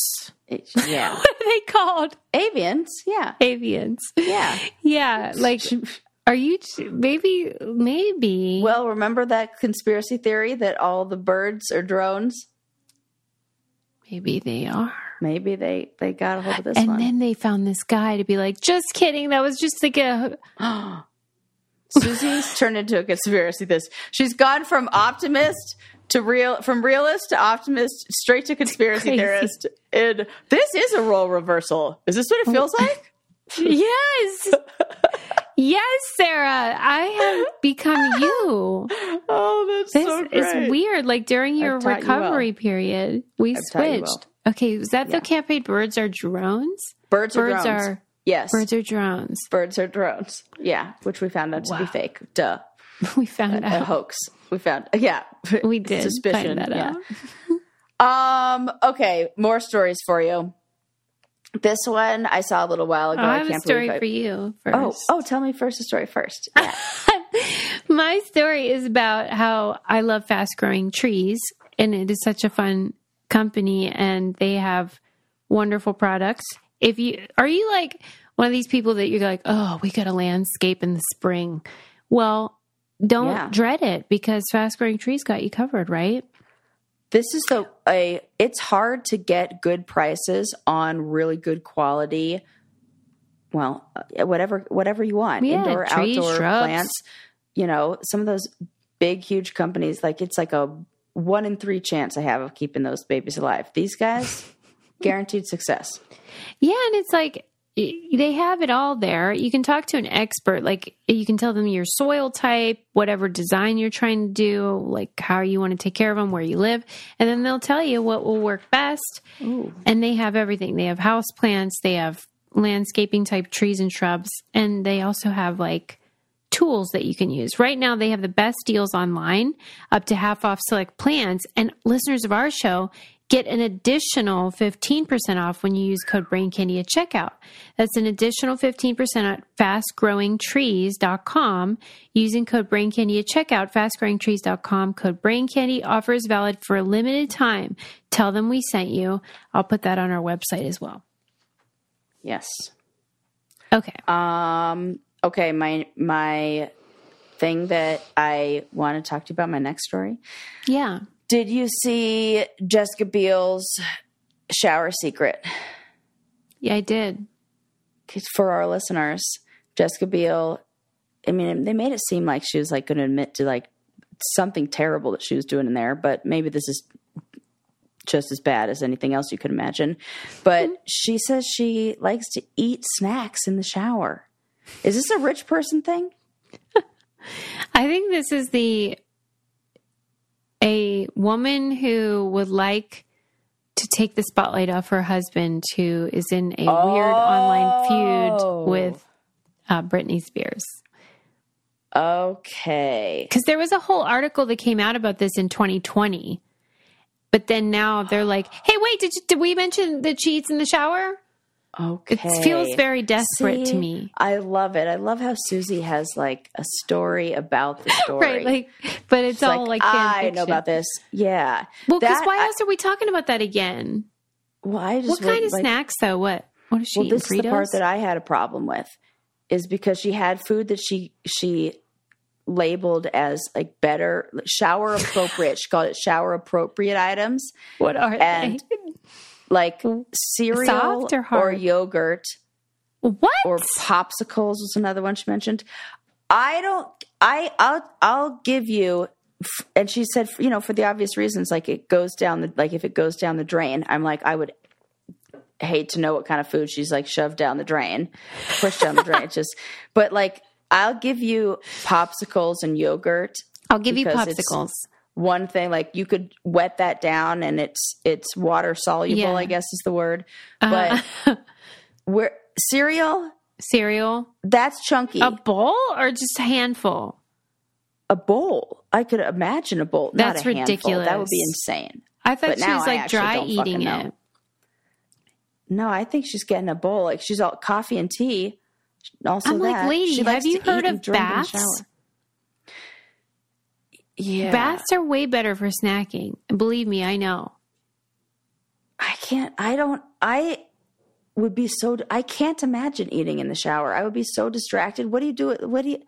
yeah, <laughs> what are they called avians. Yeah, avians yeah. <laughs> yeah like are you maybe maybe Well, remember that conspiracy theory that all the birds are drones? maybe they are Maybe they they got a hold of this and one. then they found this guy to be like just kidding that was just like a <gasps> Susie's turned into a conspiracy theorist. She's gone from optimist to real, from realist to optimist, straight to conspiracy Crazy. theorist. And this is a role reversal. Is this what it feels like? <laughs> yes yes sarah i have become <laughs> you Oh, that's this so is great. weird like during your taught you well. recovery period we I've you well. switched okay was that Yeah. the campaign birds are drones Birds are birds drones. are yes, birds are drones birds are drones. Yeah, which we found out to be fake. Duh, <laughs> we found a out a hoax. We found. Yeah, <laughs> we did suspicion. yeah. <laughs> Um. Okay, more stories for you. This one I saw a little while ago. Oh, I I have can't a story I- for you Oh, first. oh, tell me first the story first. Yeah. My story is about how I love fast growing trees, and it is such a fun company, and they have wonderful products. If you are you like one of these people that you're like, oh, we got a landscape in the spring. Well, don't Yeah. dread it because fast growing trees got you covered, right? This is the a. It's hard to get good prices on really good quality. Well, uh, whatever whatever you want, Yeah, indoor, trees, outdoor shrubs. plants. You know, some of those big, huge companies, like it's like a one in three chance I have of keeping those babies alive. These guys, guaranteed success. Yeah, and it's like they have it all there. You can talk to an expert. Like you can tell them your soil type, whatever design you're trying to do, like how you want to take care of them, where you live, and then they'll tell you what will work best. And they have everything. They have house plants, they have landscaping type trees and shrubs, and they also have like tools that you can use. Right now, they have the best deals online, up to half off select plans. And listeners of our show Get an additional 15% off when you use code BRAINCANDY at checkout. That's an additional 15% at fastgrowingtrees.com using code BRAINCANDY at checkout. Fastgrowingtrees.com code BRAINCANDY offers valid for a limited time. Tell them we sent you. I'll put that on our website as well. Yes. Okay. Um. Okay. My my thing that I want to talk to you about. My next story. Yeah. Did you see Jessica Biel's shower secret? Yeah, I did. For our listeners, Jessica Biel. I mean, they made it seem like she was like going to admit to like something terrible that she was doing in there, but maybe this is just as bad as anything else you could imagine. But hmm. she says she likes to eat snacks in the shower. Is this a rich person thing? <laughs> I think this is the a woman who would like to take the spotlight off her husband who is in a weird online Oh. feud with uh, Britney Spears. Okay. Because there was a whole article that came out about this in 2020. But then now they're like, hey, wait, did, you, did we mention that she eats in the shower? Okay. It feels very desperate to me. I love it. I love how Susie has like a story about the <laughs> story. Right. Like, but it's It's all like, fan I know about this. Yeah. Well, because why I- else are we talking about that again? Well, I just What kind of like, snacks, though? What? What is she Well, this is the part that I had a problem with, is because she had food that she she labeled as like better shower appropriate. she called it shower appropriate items, <laughs> what are and they? Like mm. cereal Soft or hard? yogurt What? or popsicles was another one she mentioned. I don't. I I'll I'll give you. And she said, you know, for the obvious reasons, like it goes down the like if it goes down the drain, I'm like I would hate to know what kind of food she's like shoved down the drain, pushed down the drain. It's just, but like I'll give you popsicles and yogurt. I'll give you popsicles. One thing, like you could wet that down, and it's it's water soluble. Yeah. I guess is the word. Uh, But where cereal, cereal, that's chunky. a bowl, or just a handful? a bowl. I could imagine a bowl. not That's a handful. That would be insane. I thought But she was I like dry eating know. it. No, I think she's getting a bowl. Like she's all coffee and tea. Also, I'm like, lady, She have you heard of baths? Yeah, Baths are way better for snacking. Believe me, I know. I can't. I don't. I would be so. I can't imagine eating in the shower. I would be so distracted. What do you do? What do you?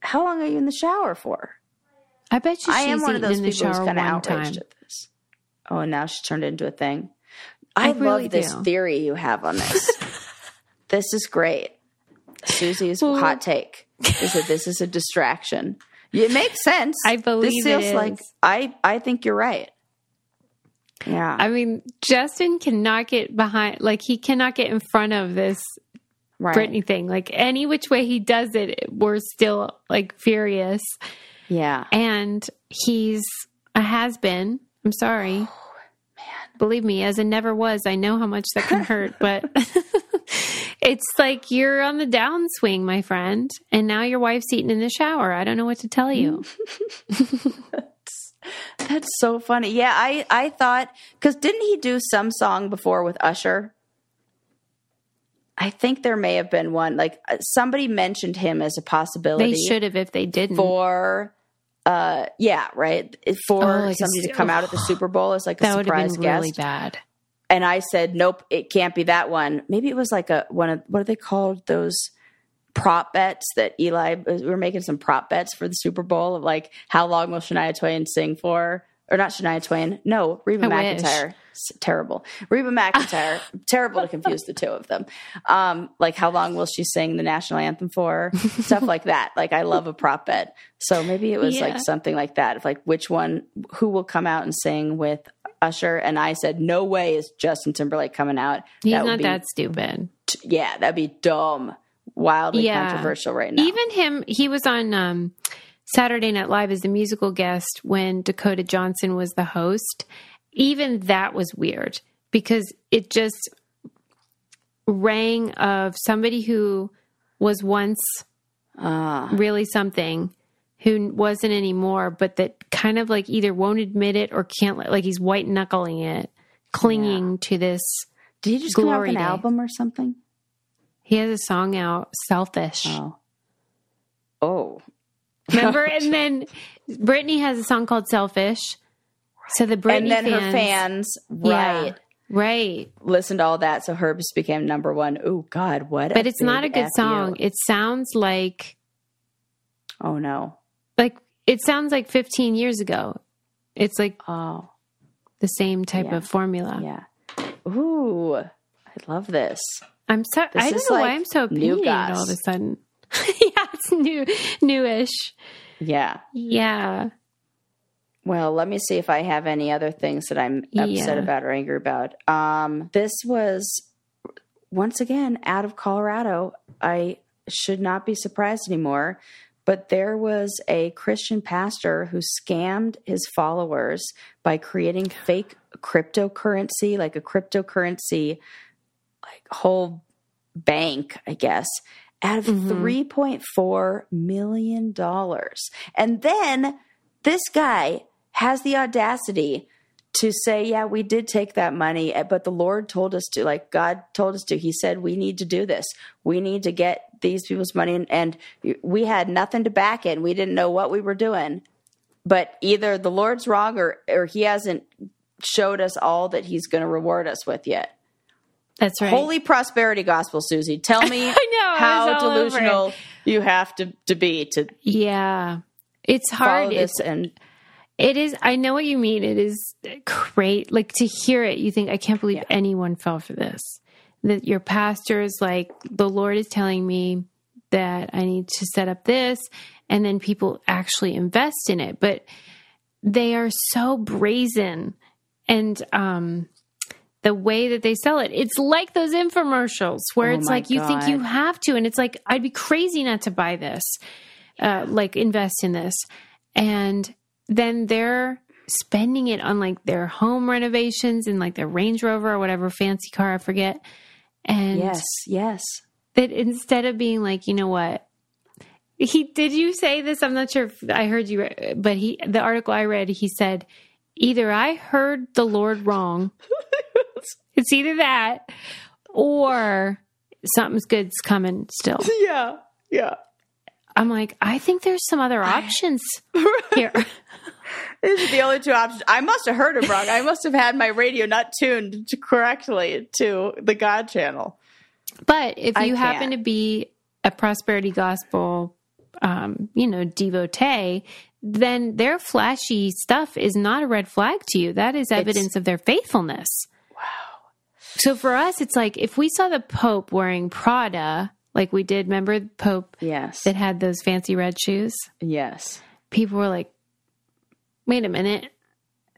How long are you in the shower for? I bet you she's I am one of those in people who's kind of outraged time. at this. Oh, and now she's turned into a thing. I, I really love this do. theory you have on this. <laughs> this is great. Susie's Well- hot take is that this is a distraction. It makes sense. I believe this it feels like. I. I think you're right. Yeah. I mean, Justin cannot get behind, like, he cannot get in front of this right. Britney thing. Like, any which way he does it, we're still, like, furious. Yeah. And he's a has been. I'm sorry. <sighs> Oh, Believe me, as a never was, I know how much that can hurt, but <laughs> <laughs> it's like you're on the downswing, my friend. And now your wife's eating in the shower. I don't know what to tell you. <laughs> That's so funny. Yeah, I I thought because didn't he do some song before with Usher? I think there may have been one. Like uh, somebody mentioned him as a possibility. They should have if they didn't. for uh yeah right for Oh, like a somebody to come out at the <gasps> super bowl as like a that would have surprise been guest really bad. And i said nope it can't be that one. Maybe it was like a one of what are they called? Those prop bets that eli we were making some prop bets for the super bowl of like how long will shania twain sing for? Or not shania twain. No reba I McEntire. Terrible. Reba McEntire. <laughs> Terrible to confuse the two of them. Um like how long will she sing the national anthem for? Stuff like that. Like i love a prop bet. So maybe it was Yeah. like something like that. Of like which one who will come out and sing with usher and i said no way is justin timberlake coming out He's that would not be that stupid. yeah that'd be dumb wildly Yeah. controversial right now Even him, he was on um, Saturday Night Live as the musical guest when Dakota Johnson was the host. Even that was weird because it just rang of somebody who was once Ah. really something who wasn't anymore, but that kind of like either won't admit it or can't, let- like he's white knuckling it, clinging to this. Did he just come out with an Day. album or something? He has a song out, Selfish. Oh. Oh. Remember? <laughs> and then Britney has a song called Selfish. So the Britney and then fans, her fans, Yeah. right, right? listened to all that. So Herbs became number one. Oh God, what? But it's not a good F you. song. It sounds like Oh no. Like it sounds like 15 years ago. It's like Oh the same type Yeah. of formula. yeah. Ooh, I love this. I'm so I don't know why I'm so new opinionated all of a sudden. <laughs> yeah, it's new newish. Yeah. Yeah. Well, let me see if I have any other things that I'm upset Yeah. about or angry about. Um, this was once again out of Colorado. I should not be surprised anymore. But there was a Christian pastor who scammed his followers by creating fake cryptocurrency, like a cryptocurrency, like whole bank, I guess, out of Mhm. $3.4 million. And then this guy has the audacity to say, Yeah, we did take that money, eh, but the Lord told us to, like God told us to. He said, We need to do this. We need to get these people's money. And, and we had nothing to back it. And we didn't know what we were doing. But either the Lord's wrong or, or he hasn't showed us all that he's going to reward us with yet. That's right. Holy prosperity gospel, Susie. Tell <laughs> me know, how was all over it. delusional you have to, to be to yeah. It's hard. It's and It is. I know what you mean. It is great. Like to hear it, you think, I can't believe Yeah. anyone fell for this. That your pastor is like, the Lord is telling me that I need to set up this. And then people actually invest in it. But they are so brazen. And, um, the way that they sell it, it's like those infomercials where Oh it's like you think you have to, and it's like I'd be crazy not to buy this, uh, like invest in this, and then they're spending it on like their home renovations and like their Range Rover or whatever fancy car I forget, and yes, yes. that instead of being like, you know what, he did you say this? I'm not sure if I heard you, but he the article I read, he said either I heard the Lord wrong, <laughs> it's either that or something's good's coming still. <laughs> Yeah, yeah. I'm like, I think there's some other <laughs> options here. <laughs> These are the only two options. I must have heard him wrong. I must have had my radio not tuned to correctly to the God channel. But if I you happen to be a prosperity gospel, um, you know, devotee, then their flashy stuff is not a red flag to you. That is evidence of their faithfulness. Wow. So for us, it's like if we saw the Pope wearing Prada, like we did, remember Pope Yes. that had those fancy red shoes? Yes. People were like, wait a minute.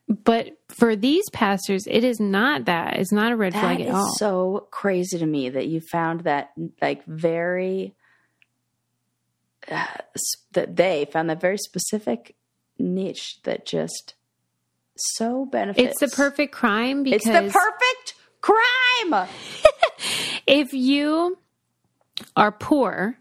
But for these pastors, it is not that. It's not a red That flag at is all. so crazy to me that you found that like very uh, that they found that very specific niche that just so benefits. it's the perfect crime because It's the perfect crime. <laughs> if you are poor,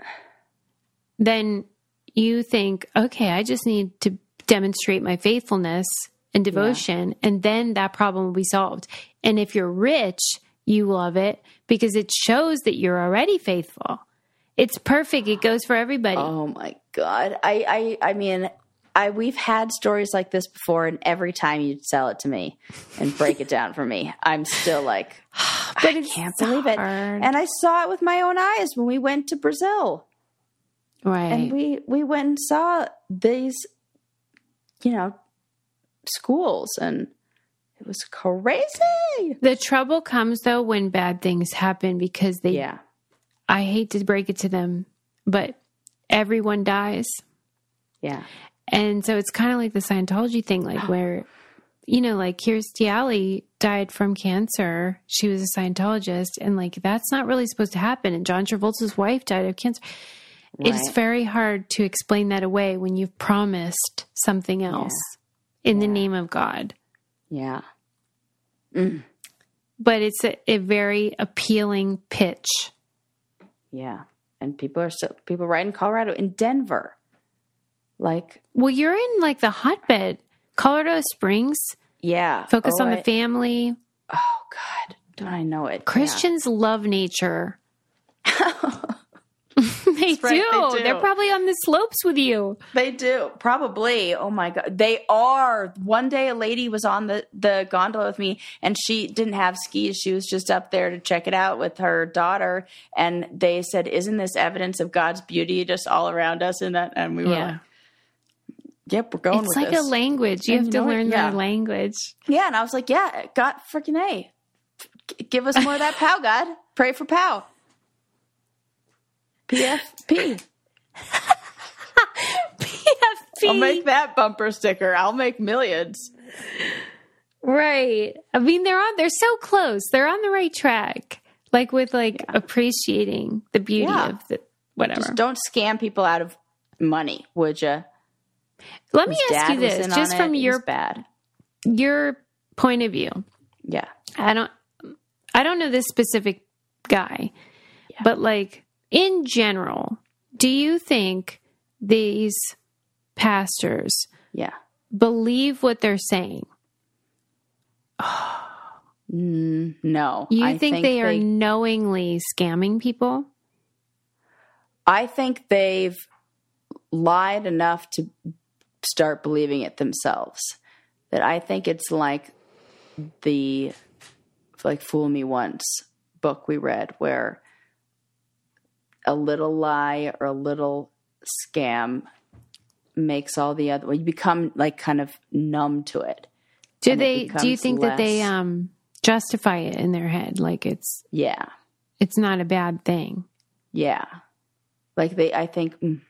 then you think, okay, I just need to demonstrate my faithfulness and devotion, and then that problem will be solved. And if you're rich, you love it because it shows that you're already faithful. It's perfect. It goes for everybody. Oh my god. I I I mean I we've had stories like this before and every time you sell it to me and break it down for me, I'm still like <sighs> but I can't believe it. And I saw it with my own eyes when we went to Brazil. right. And we we went and saw these you know schools and it was crazy. the trouble comes though when bad things happen because they Yeah. I hate to break it to them, but everyone dies. Yeah. And so it's kind of like the Scientology thing, like where, you know, like Kirstie Alley died from cancer. She was a Scientologist, and like that's not really supposed to happen. And John Travolta's wife died of cancer. It's very hard to explain that away when you've promised something else in the name of God. Yeah. Mm. But it's a, a very appealing pitch. Yeah. And people are still people right in Colorado in Denver. Like, Well, you're in like the hotbed, Colorado Springs. yeah. Focus Oh, on I- the family. Oh God, don't I know it? Yeah. Christians love nature. <laughs> <laughs> they, right, do. they do. They're probably on the slopes with you. They do probably. Oh my god, they are. One day, a lady was on the the gondola with me, and she didn't have skis. She was just up there to check it out with her daughter, and they said, "Isn't this evidence of God's beauty just all around us?" And that, and we were Yeah. like, "Yep, we're going It's like this." a language. You And have you to know learn Yeah. their language. yeah, and I was like, "Yeah, God, freaking a, G- give us more of that pow, God. Pray for pow." PFP. PFP. <laughs> I'll make that bumper sticker. I'll make millions. Right. I mean, they're on. They're so close. They're on the right track. Like with like appreciating the beauty Yeah. of the whatever. Just don't scam people out of money, would you? Let me ask you this, just from your bad. your point of view. Yeah. I don't. I don't know this specific guy, but like in general, do you think these pastors Yeah. believe what they're saying? Mm, no. You I think, they are knowingly scamming people? I think they've lied enough to start believing it themselves. That I think it's like the like fool me once book we read where a little lie or a little scam makes all the other well, you become like kind of numb to it. Do And it they? Do you think that they um justify it in their head, like it's Yeah. it's not a bad thing? Yeah. Like they I think mm.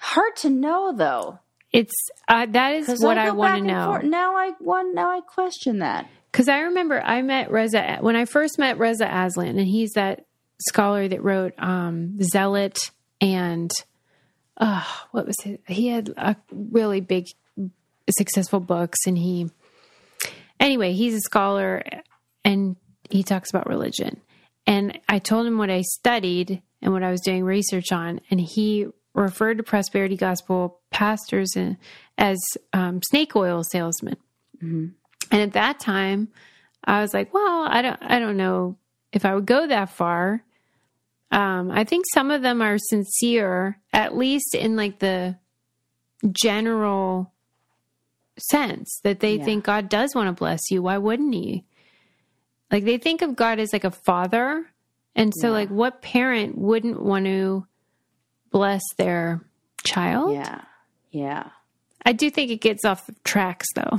Hard to know though. It's uh, that is what I, go want to know. forth. Now I one now I question that. Because I remember I met Reza when I first met Reza Aslan, and he's that scholar that wrote um, Zealot and uh, what was it? He had a really big, successful books, and he anyway, he's a scholar, and he talks about religion. And I told him what I studied and what I was doing research on, and he referred to prosperity gospel pastors in, as um, snake oil salesmen. And at that time, I was like, well, I don't, I don't know if I would go that far. Um, I think some of them are sincere, at least in like the general sense that they Yeah. think God does want to bless you. Why wouldn't He? Like they think of God as like a father, and so Yeah. like what parent wouldn't want to bless their child? Yeah. Yeah. I do think it gets off the tracks though.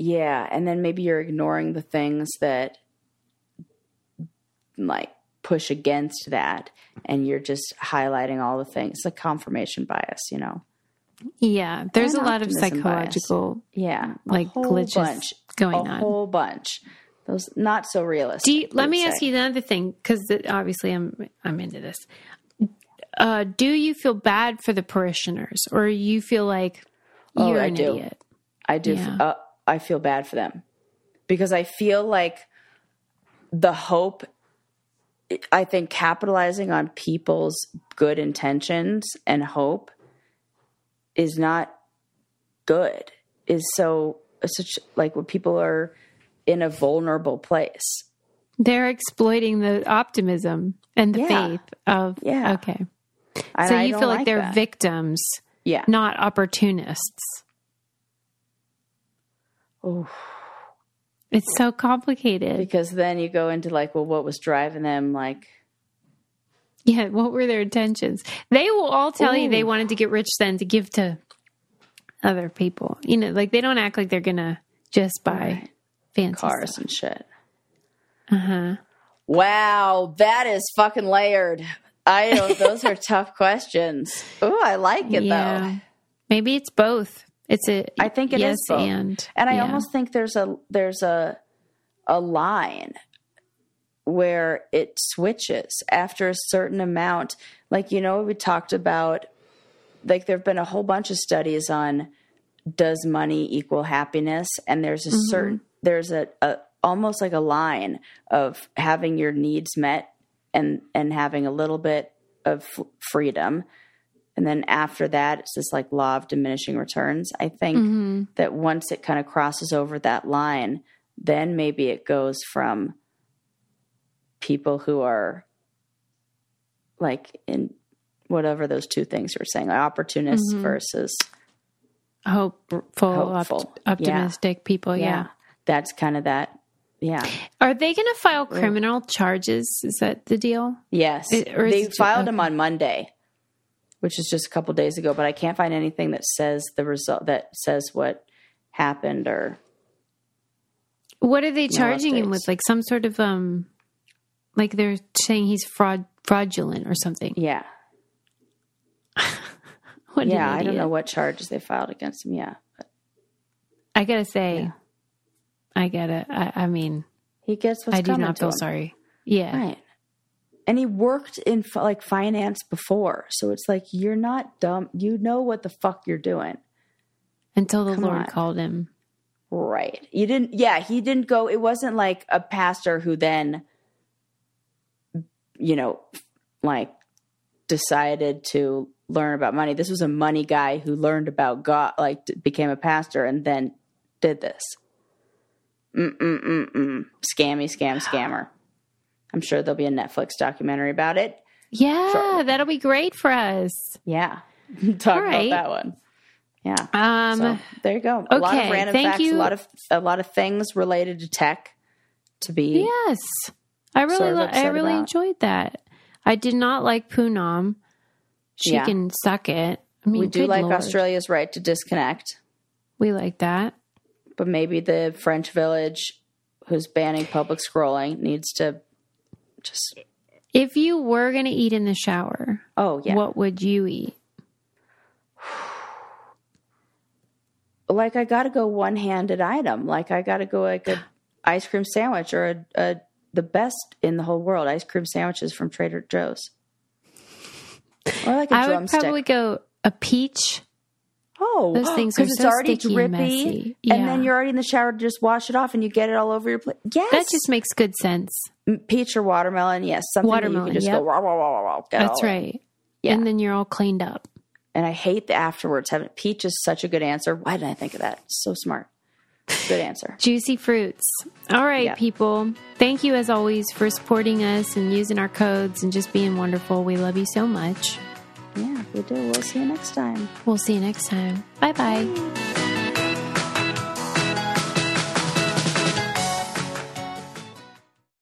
Yeah, and then maybe you're ignoring the things that like push against that and you're just highlighting all the things. It's like confirmation bias, you know. yeah, there's And a lot of optimism bias. psychological Yeah. like glitches bunch, going a on. whole bunch. Those not so realistic. Do you, let me ask you another thing because obviously I'm I'm into this. Uh, do you feel bad for the parishioners, or you feel like Oh, you're I an do. idiot? I do. Yeah. Uh, I feel bad for them because I feel like the hope. I think capitalizing on people's good intentions and hope is not good. Is so such like when people are in a vulnerable place. They're exploiting the optimism and the Yeah. faith of Yeah. Okay, And so I you feel like, they're that. victims, yeah. not opportunists. Oh, It's so complicated. because then you go into like, well, what was driving them? Like, Yeah, what were their intentions? They will all tell you they wanted to get rich then to give to other people. You know, like they don't act like they're gonna just buy Right. fancy cars stuff. and shit. Uh huh. Wow, that is fucking layered. I don't. those are tough questions. Oh, I like it Yeah. though. Maybe it's both. It's a I think it is yes both. and And I yeah. almost think there's a there's a a line where it switches after a certain amount. Like you know, we talked about like there've been a whole bunch of studies on does money equal happiness, and there's a mm-hmm. certain there's a, a almost like a line of having your needs met and and having a little bit of f- freedom and then after that it's this like law of diminishing returns i think hmm that once it kind of crosses over that line then maybe it goes from people who are like in whatever those two things you were saying opportunists Mhm. versus Hopeful, Hopeful. opt- optimistic people. Yeah. that's kind of that yeah Are they going to file criminal charges? Is that the deal? yes It- they filed them on monday which is just a couple days ago but i can't find anything that says the result that says what happened or What are they charging him with? Like some sort of um, like they're saying he's fraud fraudulent or something. yeah <laughs> yeah i don't know what charges they filed against him yeah I gotta say, Yeah. I get it. I, I mean, he gets what's I do not feel him. sorry. Yeah, Right. And he worked in like finance before. So it's like, you're not dumb. You know what the fuck you're doing. until the Come Lord on. called him. Right. You didn't, yeah, he didn't go, it wasn't like a pastor who then, you know, like decided to learn about money. This was a money guy who learned about God, like became a pastor and then did this. Mm-mm-mm-mm. Scammy, scam, scammer. I'm sure there'll be a Netflix documentary about it. Yeah, Sure. that'll be great for us. Yeah. <laughs> Talk right. about that one. Yeah. Um, so there you go. A lot of okay, random thank facts, you. a lot of a lot of things related to tech to be yes, I really, Sort of li- I really about. enjoyed that. I did not like Poonam. She Yeah. can suck it. I mean, we do like Lord. Australia's right to disconnect, We like that. But maybe the French village who's banning public scrolling needs to just If you were going to eat in the shower, oh yeah. what would you eat? like I got to go one-handed item. Like I got to go like a <sighs> ice cream sandwich or a, a the best in the whole world ice cream sandwiches from Trader Joe's. Or like a I would probably go a peach. Oh, Those things are it's so already sticky drippy, and messy. and then you're already in the shower to just wash it off, and you get it all over your plate. Yes, That just makes good sense. Peach or watermelon. Yes, something Watermelon, that you can just yep. go. That's right. Yeah. And then you're all cleaned up. And I hate the afterwards. Having peach is such a good answer. Why didn't I think of that? So smart. Good answer. <laughs> Juicy fruits. All right, Yeah. people. Thank you as always for supporting us and using our codes and just being wonderful. We love you so much. Yeah, we do. We'll see you next time. We'll see you next time. Bye bye.